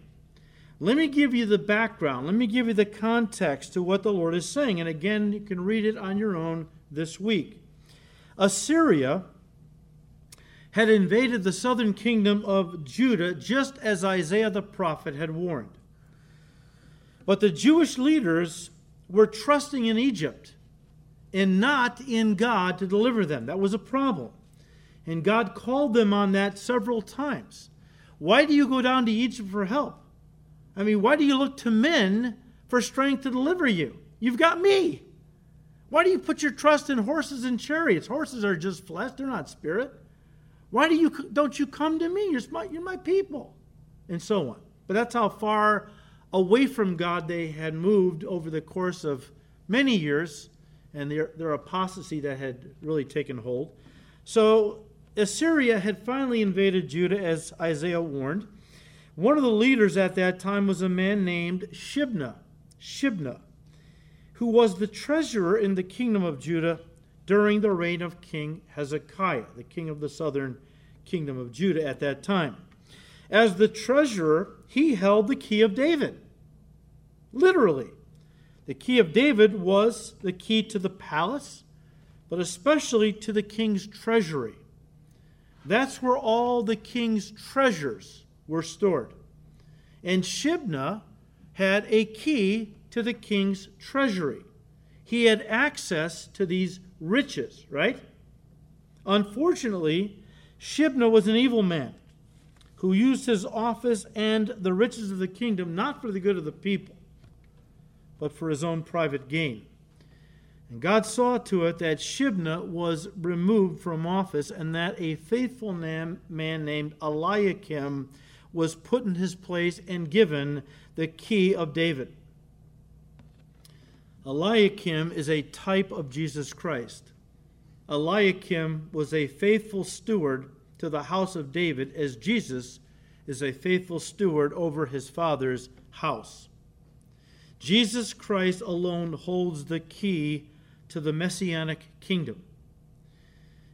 Let me give you the background. Let me give you the context to what the Lord is saying. And again, you can read it on your own this week. Assyria had invaded the southern kingdom of Judah just as Isaiah the prophet had warned. But the Jewish leaders were trusting in Egypt and not in God to deliver them. That was a problem. And God called them on that several times. Why do you go down to Egypt for help? I mean, why do you look to men for strength to deliver you? You've got me. Why do you put your trust in horses and chariots? Horses are just flesh, they're not spirit. Why do you, don't you come to me? You're my, you're my people. And so on. But that's how far away from God they had moved over the course of many years and their, their apostasy that had really taken hold. So Assyria had finally invaded Judah, as Isaiah warned. One of the leaders at that time was a man named Shebna, Shebna, who was the treasurer in the kingdom of Judah during the reign of King Hezekiah, the king of the southern kingdom of Judah at that time. As the treasurer, he held the key of David. Literally. The key of David was the key to the palace, but especially to the king's treasury. That's where all the king's treasures were stored. And Shebna had a key to the king's treasury. He had access to these riches, right? Unfortunately, Shebna was an evil man who used his office and the riches of the kingdom not for the good of the people, but for his own private gain. And God saw to it that Shebna was removed from office and that a faithful man named Eliakim was put in his place and given the key of David. Eliakim is a type of Jesus Christ. Eliakim was a faithful steward to the house of David, as Jesus is a faithful steward over his Father's house. Jesus Christ alone holds the key to the messianic kingdom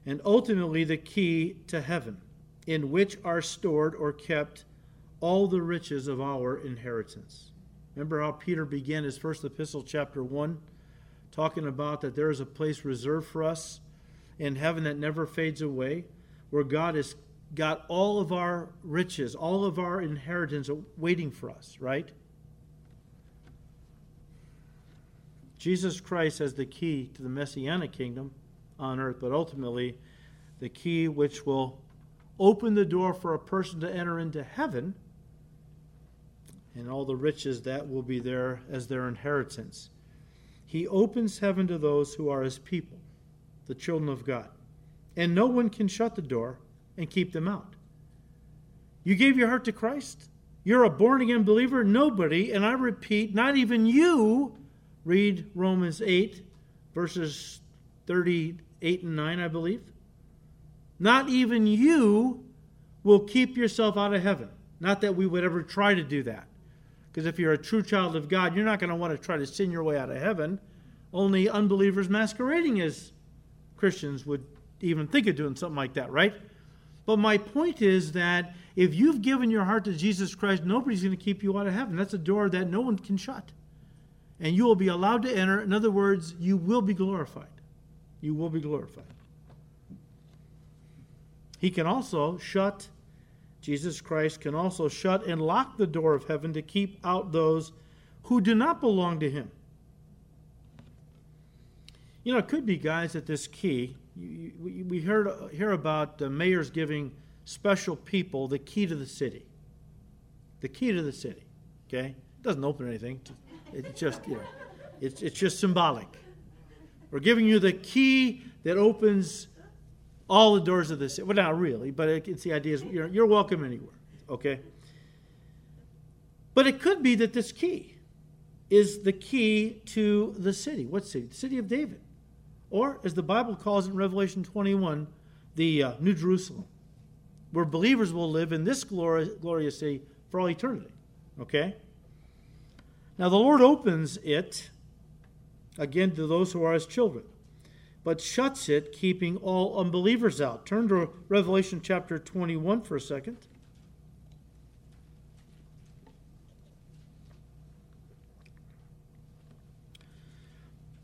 and ultimately the key to heaven, in which are stored or kept all the riches of our inheritance. Remember how Peter began his first epistle, chapter 1, talking about that there is a place reserved for us in heaven that never fades away, where God has got all of our riches, all of our inheritance waiting for us, right? Jesus Christ has the key to the messianic kingdom on earth, but ultimately the key which will open the door for a person to enter into heaven and all the riches that will be there as their inheritance. He opens heaven to those who are his people, the children of God. And no one can shut the door and keep them out. You gave your heart to Christ? You're a born again believer? Nobody, and I repeat, not even you, read Romans 8, verses 38 and 9, I believe. Not even you will keep yourself out of heaven. Not that we would ever try to do that. Because if you're a true child of God, you're not going to want to try to sin your way out of heaven. Only unbelievers masquerading as Christians would even think of doing something like that, right? But my point is that if you've given your heart to Jesus Christ, nobody's going to keep you out of heaven. That's a door that no one can shut. And you will be allowed to enter. In other words, you will be glorified. You will be glorified. He can also shut Jesus Christ can also shut and lock the door of heaven to keep out those who do not belong to him. You know, it could be, guys, that this key. We heard hear about the mayors giving special people the key to the city. The key to the city. Okay, it doesn't open anything. It's just you know, it's it's just symbolic. We're giving you the key that opens all the doors of the city. Well, not really, but it's the idea is you're, you're welcome anywhere, okay? But it could be that this key is the key to the city. What city? The city of David. Or, as the Bible calls it in Revelation 21, the uh, New Jerusalem, where believers will live in this glorious, glorious city for all eternity. Okay? Now, the Lord opens it again to those who are his children but shuts it, keeping all unbelievers out. Turn to Revelation chapter 21 for a second.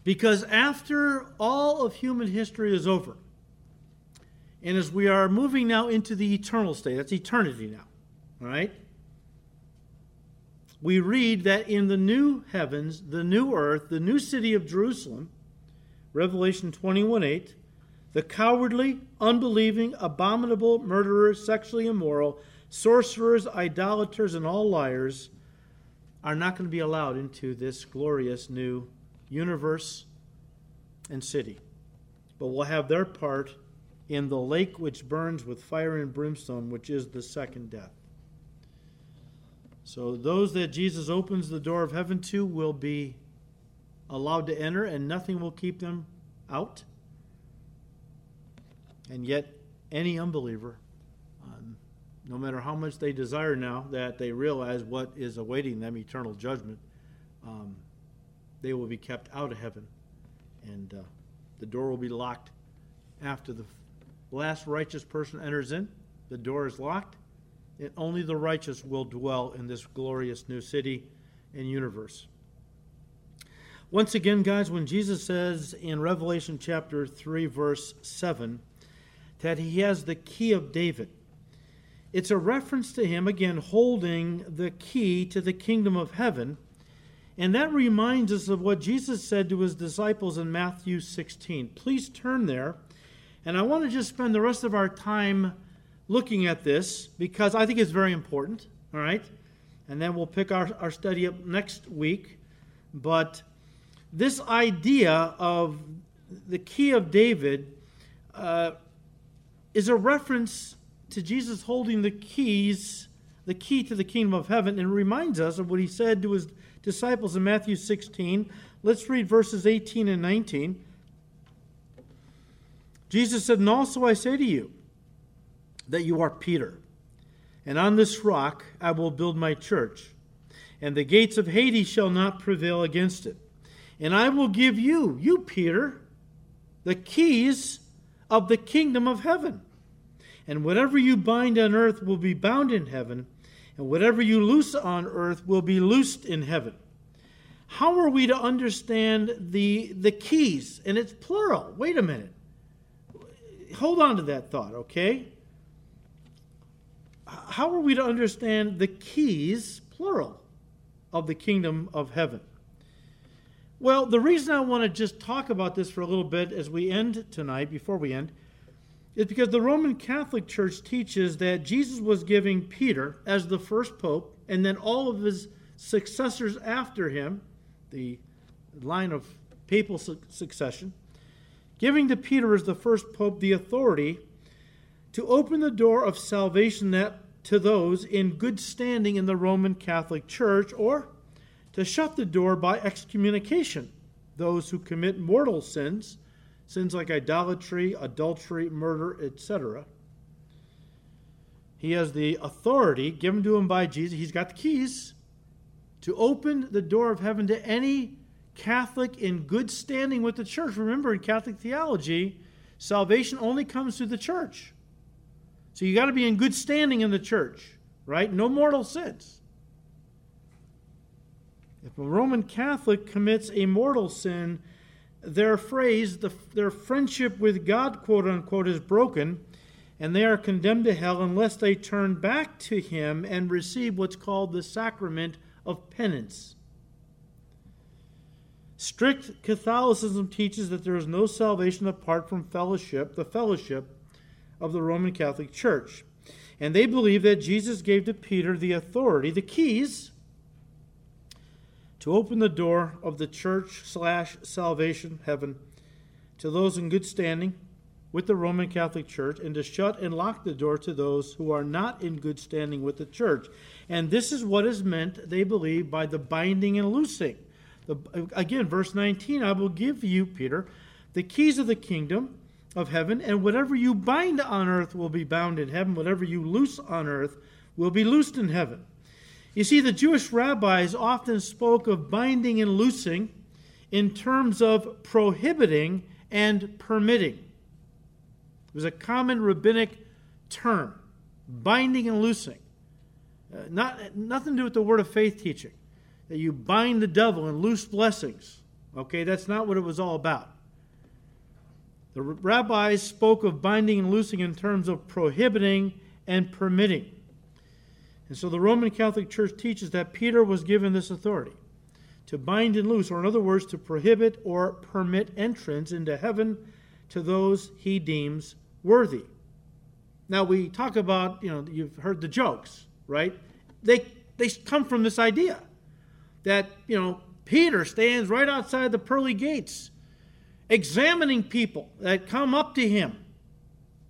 Because after all of human history is over, and as we are moving now into the eternal state, that's eternity now, all right? We read that in the new heavens, the new earth, the new city of Jerusalem, Revelation 21 8, the cowardly, unbelieving, abominable, murderers, sexually immoral, sorcerers, idolaters, and all liars are not going to be allowed into this glorious new universe and city, but will have their part in the lake which burns with fire and brimstone, which is the second death. So those that Jesus opens the door of heaven to will be allowed to enter, and nothing will keep them out. And yet, any unbeliever, um, no matter how much they desire now that they realize what is awaiting them eternal judgment, um, they will be kept out of heaven. And uh, the door will be locked after the last righteous person enters in. The door is locked, and only the righteous will dwell in this glorious new city and universe. Once again, guys, when Jesus says in Revelation chapter 3, verse 7, that he has the key of David, it's a reference to him, again, holding the key to the kingdom of heaven. And that reminds us of what Jesus said to his disciples in Matthew 16. Please turn there. And I want to just spend the rest of our time looking at this because I think it's very important. All right? And then we'll pick our, our study up next week. But this idea of the key of David uh, is a reference to Jesus holding the keys, the key to the kingdom of heaven, and reminds us of what he said to his disciples in Matthew 16. Let's read verses 18 and 19. Jesus said, And also I say to you that you are Peter, and on this rock I will build my church, and the gates of Hades shall not prevail against it. And I will give you, you Peter, the keys of the kingdom of heaven. And whatever you bind on earth will be bound in heaven, and whatever you loose on earth will be loosed in heaven. How are we to understand the, the keys? And it's plural. Wait a minute. Hold on to that thought, okay? How are we to understand the keys, plural, of the kingdom of heaven? Well, the reason I want to just talk about this for a little bit as we end tonight, before we end, is because the Roman Catholic Church teaches that Jesus was giving Peter as the first pope, and then all of his successors after him, the line of papal su- succession, giving to Peter as the first pope the authority to open the door of salvation that to those in good standing in the Roman Catholic Church, or to shut the door by excommunication, those who commit mortal sins, sins like idolatry, adultery, murder, etc. He has the authority given to him by Jesus. He's got the keys to open the door of heaven to any Catholic in good standing with the church. Remember, in Catholic theology, salvation only comes through the church. So you got to be in good standing in the church, right? No mortal sins. If a Roman Catholic commits a mortal sin, their phrase, the, their friendship with God, quote unquote, is broken, and they are condemned to hell unless they turn back to Him and receive what's called the sacrament of penance. Strict Catholicism teaches that there is no salvation apart from fellowship, the fellowship of the Roman Catholic Church. And they believe that Jesus gave to Peter the authority, the keys, to open the door of the church slash salvation heaven to those in good standing with the Roman Catholic Church and to shut and lock the door to those who are not in good standing with the church. And this is what is meant, they believe, by the binding and loosing. The, again, verse 19 I will give you, Peter, the keys of the kingdom of heaven, and whatever you bind on earth will be bound in heaven, whatever you loose on earth will be loosed in heaven. You see, the Jewish rabbis often spoke of binding and loosing in terms of prohibiting and permitting. It was a common rabbinic term, binding and loosing. Uh, not, nothing to do with the word of faith teaching, that you bind the devil and loose blessings. Okay, that's not what it was all about. The rabbis spoke of binding and loosing in terms of prohibiting and permitting. And so the Roman Catholic Church teaches that Peter was given this authority to bind and loose, or in other words, to prohibit or permit entrance into heaven to those he deems worthy. Now we talk about, you know, you've heard the jokes, right? They they come from this idea that, you know, Peter stands right outside the pearly gates examining people that come up to him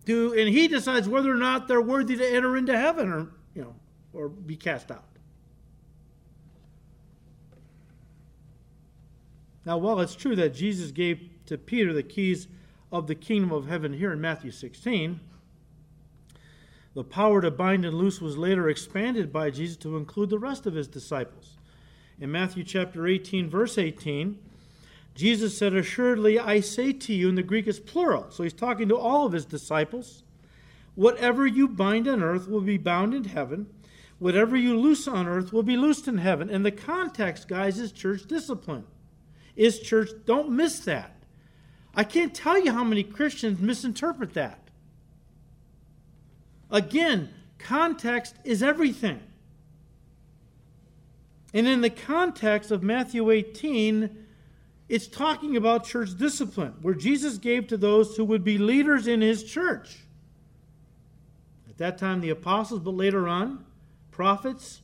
to and he decides whether or not they're worthy to enter into heaven or, you know, or be cast out. Now, while it's true that Jesus gave to Peter the keys of the kingdom of heaven here in Matthew 16, the power to bind and loose was later expanded by Jesus to include the rest of his disciples. In Matthew chapter 18, verse 18, Jesus said, Assuredly, I say to you, and the Greek is plural. So he's talking to all of his disciples. Whatever you bind on earth will be bound in heaven, Whatever you loose on earth will be loosed in heaven. And the context, guys, is church discipline. is church. Don't miss that. I can't tell you how many Christians misinterpret that. Again, context is everything. And in the context of Matthew 18, it's talking about church discipline, where Jesus gave to those who would be leaders in his church. At that time, the apostles, but later on, prophets.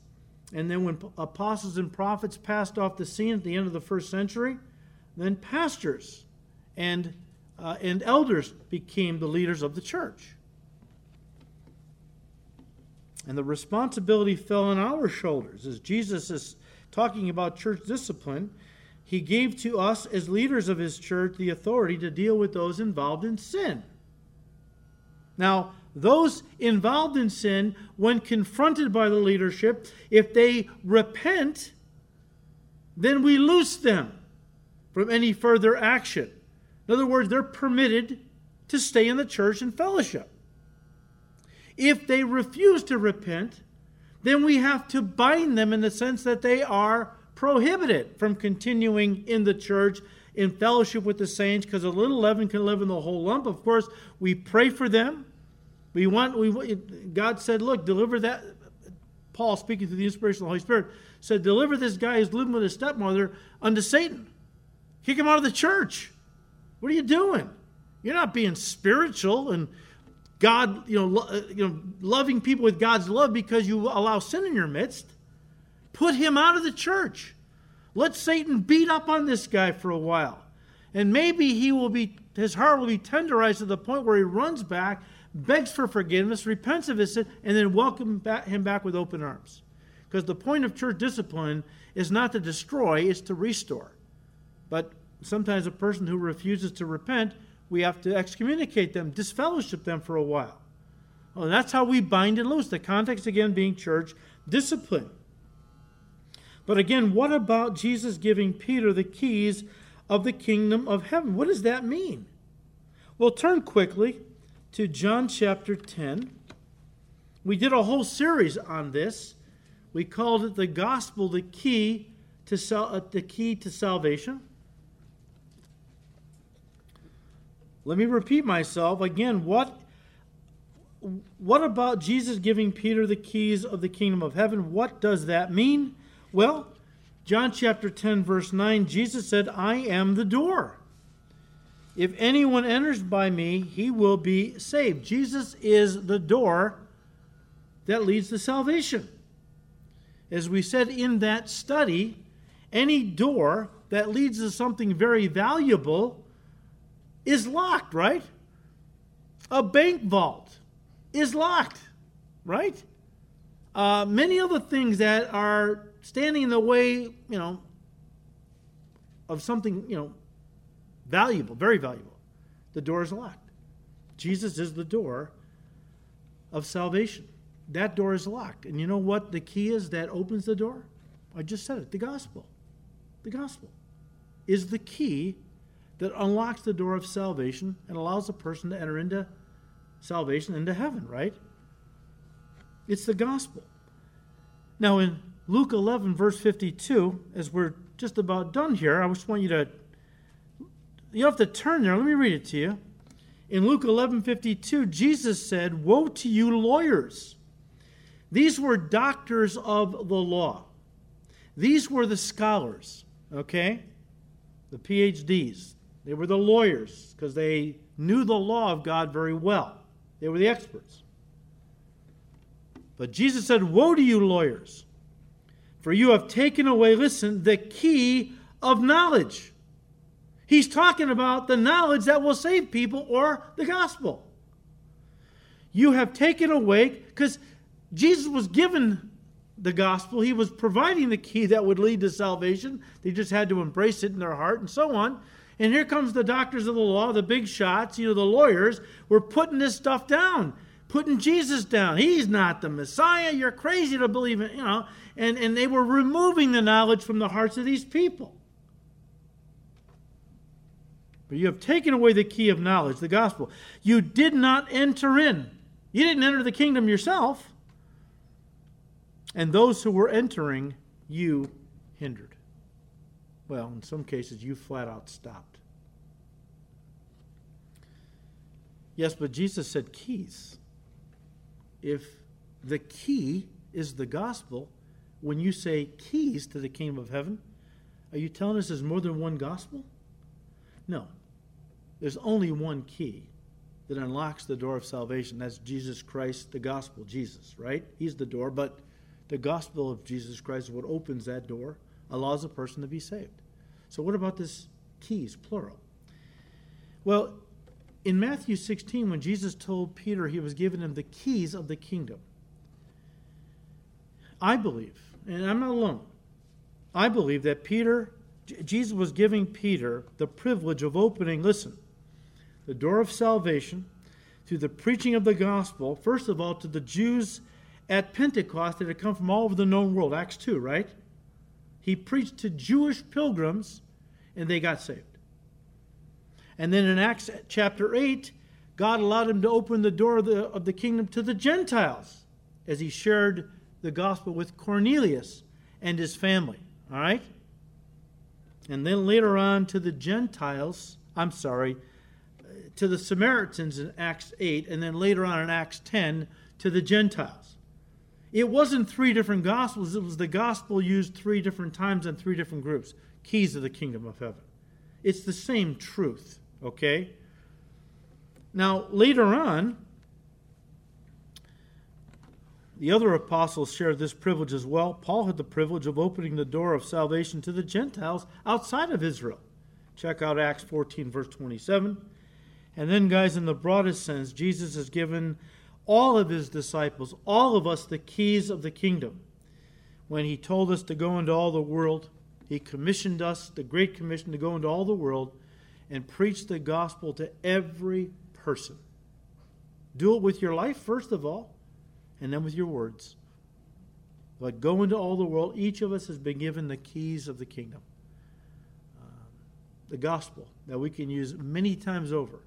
And then when apostles and prophets passed off the scene at the end of the first century, then pastors and, uh, and elders became the leaders of the church. And the responsibility fell on our shoulders. As Jesus is talking about church discipline, he gave to us, as leaders of his church, the authority to deal with those involved in sin. Now, those involved in sin, when confronted by the leadership, if they repent, then we loose them from any further action. In other words, they're permitted to stay in the church and fellowship. If they refuse to repent, then we have to bind them in the sense that they are prohibited from continuing in the church in fellowship with the saints because a little leaven can leaven the whole lump. Of course, we pray for them. We want we God said, "Look, deliver that." Paul, speaking through the inspiration of the Holy Spirit, said, "Deliver this guy who's living with his stepmother unto Satan. Kick him out of the church. What are you doing? You're not being spiritual and God, you know, lo- uh, you know, loving people with God's love because you allow sin in your midst. Put him out of the church. Let Satan beat up on this guy for a while. And maybe he will be his heart will be tenderized to the point where he runs back, begs for forgiveness, repents of his sin, and then welcome him back with open arms. Because the point of church discipline is not to destroy, it's to restore. But sometimes a person who refuses to repent we have to excommunicate them, disfellowship them for a while. Well, that's how we bind and loose. The context, again, being church discipline. But again, what about Jesus giving Peter the keys of the kingdom of heaven? What does that mean? Well, turn quickly to John chapter 10. We did a whole series on this. We called it the gospel, the key to sal- uh, the key to salvation. Let me repeat myself again. What what about Jesus giving Peter the keys of the kingdom of heaven? What does that mean? Well, John chapter 10 verse 9, Jesus said, "I am the door. If anyone enters by me, he will be saved." Jesus is the door that leads to salvation. As we said in that study, any door that leads to something very valuable is locked, right? A bank vault is locked, right? Uh, many other things that are standing in the way, you know, of something, you know, valuable, very valuable. The door is locked. Jesus is the door of salvation. That door is locked. And you know what the key is that opens the door? I just said it the gospel. The gospel is the key that unlocks the door of salvation and allows a person to enter into salvation, into heaven, right? It's the gospel. Now, in Luke 11, verse 52, as we're just about done here, I just want you to, you have to turn there. Let me read it to you. In Luke 11, 52, Jesus said, Woe to you, lawyers! These were doctors of the law. These were the scholars, okay? The PhDs, they were the lawyers because they knew the law of God very well. They were the experts. But Jesus said, Woe to you, lawyers, for you have taken away, listen, the key of knowledge. He's talking about the knowledge that will save people or the gospel. You have taken away, because Jesus was given the gospel, he was providing the key that would lead to salvation. They just had to embrace it in their heart and so on. And here comes the doctors of the law, the big shots, you know, the lawyers, were putting this stuff down, putting Jesus down. He's not the Messiah. You're crazy to believe it, you know. And, and they were removing the knowledge from the hearts of these people. But you have taken away the key of knowledge, the gospel. You did not enter in. You didn't enter the kingdom yourself. And those who were entering, you hindered. Well, in some cases, you flat out stopped. Yes, but Jesus said keys. If the key is the gospel, when you say keys to the kingdom of heaven, are you telling us there's more than one gospel? No. There's only one key that unlocks the door of salvation. That's Jesus Christ, the gospel, Jesus, right? He's the door, but the gospel of Jesus Christ is what opens that door, allows a person to be saved. So, what about this keys, plural? Well, in Matthew 16, when Jesus told Peter he was giving him the keys of the kingdom, I believe, and I'm not alone, I believe that Peter, Jesus was giving Peter the privilege of opening, listen, the door of salvation through the preaching of the gospel, first of all, to the Jews at Pentecost that had come from all over the known world. Acts 2, right? He preached to Jewish pilgrims and they got saved. And then in Acts chapter 8, God allowed him to open the door of the, of the kingdom to the Gentiles as he shared the gospel with Cornelius and his family. All right? And then later on to the Gentiles, I'm sorry, to the Samaritans in Acts 8, and then later on in Acts 10 to the Gentiles. It wasn't three different gospels, it was the gospel used three different times in three different groups. Keys of the kingdom of heaven. It's the same truth, okay? Now, later on, the other apostles shared this privilege as well. Paul had the privilege of opening the door of salvation to the Gentiles outside of Israel. Check out Acts 14, verse 27. And then, guys, in the broadest sense, Jesus has given all of his disciples, all of us, the keys of the kingdom. When he told us to go into all the world, he commissioned us, the Great Commission, to go into all the world and preach the gospel to every person. Do it with your life, first of all, and then with your words. But go into all the world. Each of us has been given the keys of the kingdom, uh, the gospel that we can use many times over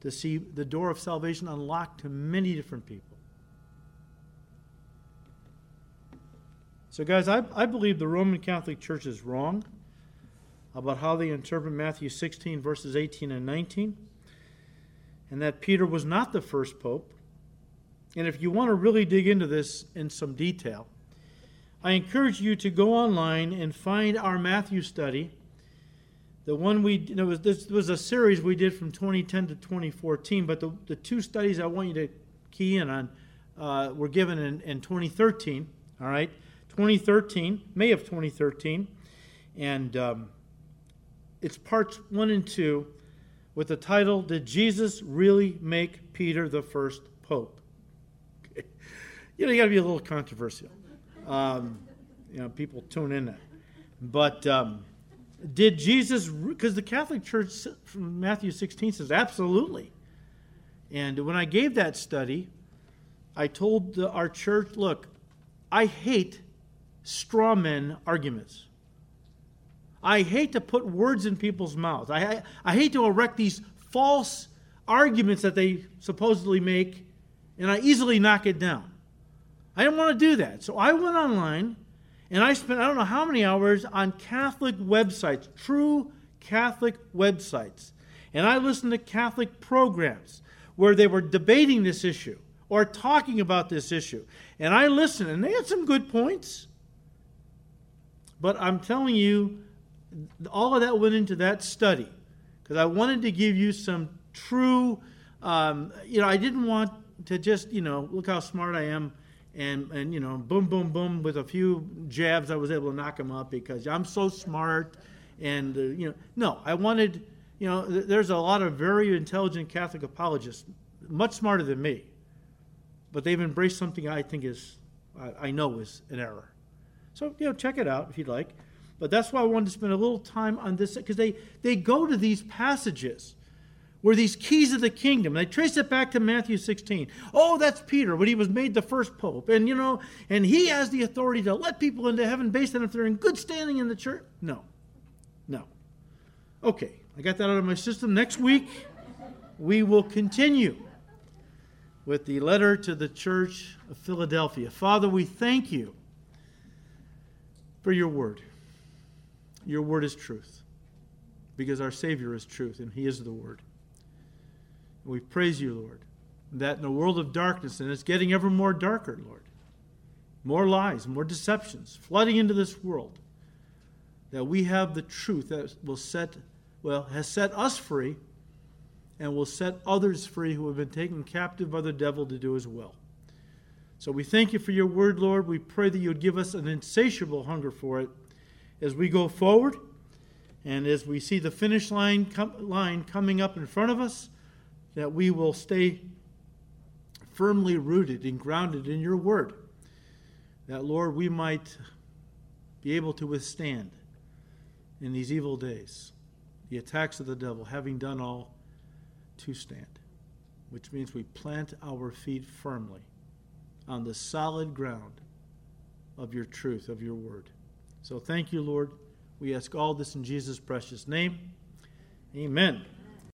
to see the door of salvation unlocked to many different people. So, guys, I, I believe the Roman Catholic Church is wrong about how they interpret Matthew 16, verses 18 and 19, and that Peter was not the first pope. And if you want to really dig into this in some detail, I encourage you to go online and find our Matthew study the one we was this was a series we did from 2010 to 2014, but the, the two studies I want you to key in on uh, were given in, in 2013. All right, 2013, May of 2013, and um, it's parts one and two with the title "Did Jesus Really Make Peter the First Pope?" You know, you got to be a little controversial. Um, you know, people tune in that, but. Um, did Jesus, because the Catholic Church from Matthew 16 says absolutely. And when I gave that study, I told the, our church, look, I hate straw men arguments. I hate to put words in people's mouths. I, I, I hate to erect these false arguments that they supposedly make, and I easily knock it down. I didn't want to do that. So I went online and I spent I don't know how many hours on Catholic websites, true Catholic websites. And I listened to Catholic programs where they were debating this issue or talking about this issue. And I listened, and they had some good points. But I'm telling you, all of that went into that study because I wanted to give you some true, um, you know, I didn't want to just, you know, look how smart I am and and you know boom boom boom with a few jabs I was able to knock him up because I'm so smart and uh, you know no I wanted you know th- there's a lot of very intelligent Catholic apologists much smarter than me but they've embraced something I think is I, I know is an error. So you know check it out if you'd like but that's why I wanted to spend a little time on this because they they go to these passages were these keys of the kingdom. They trace it back to Matthew 16. Oh, that's Peter when he was made the first pope. And, you know, and he has the authority to let people into heaven based on if they're in good standing in the church. No. No. Okay, I got that out of my system. Next week, we will continue with the letter to the church of Philadelphia. Father, we thank you for your word. your word is truth because our Savior is truth and He is the Word. We praise you, Lord, that in a world of darkness, and it's getting ever more darker, Lord, more lies, more deceptions flooding into this world, that we have the truth that will set, well, has set us free and will set others free who have been taken captive by the devil to do his will. So we thank you for your word, Lord. We pray that you would give us an insatiable hunger for it as we go forward and as we see the finish line, com- line coming up in front of us, that we will stay firmly rooted and grounded in your word. That, Lord, we might be able to withstand in these evil days the attacks of the devil, having done all to stand, which means we plant our feet firmly on the solid ground of your truth, of your word. So thank you, Lord. We ask all this in Jesus' precious name. Amen.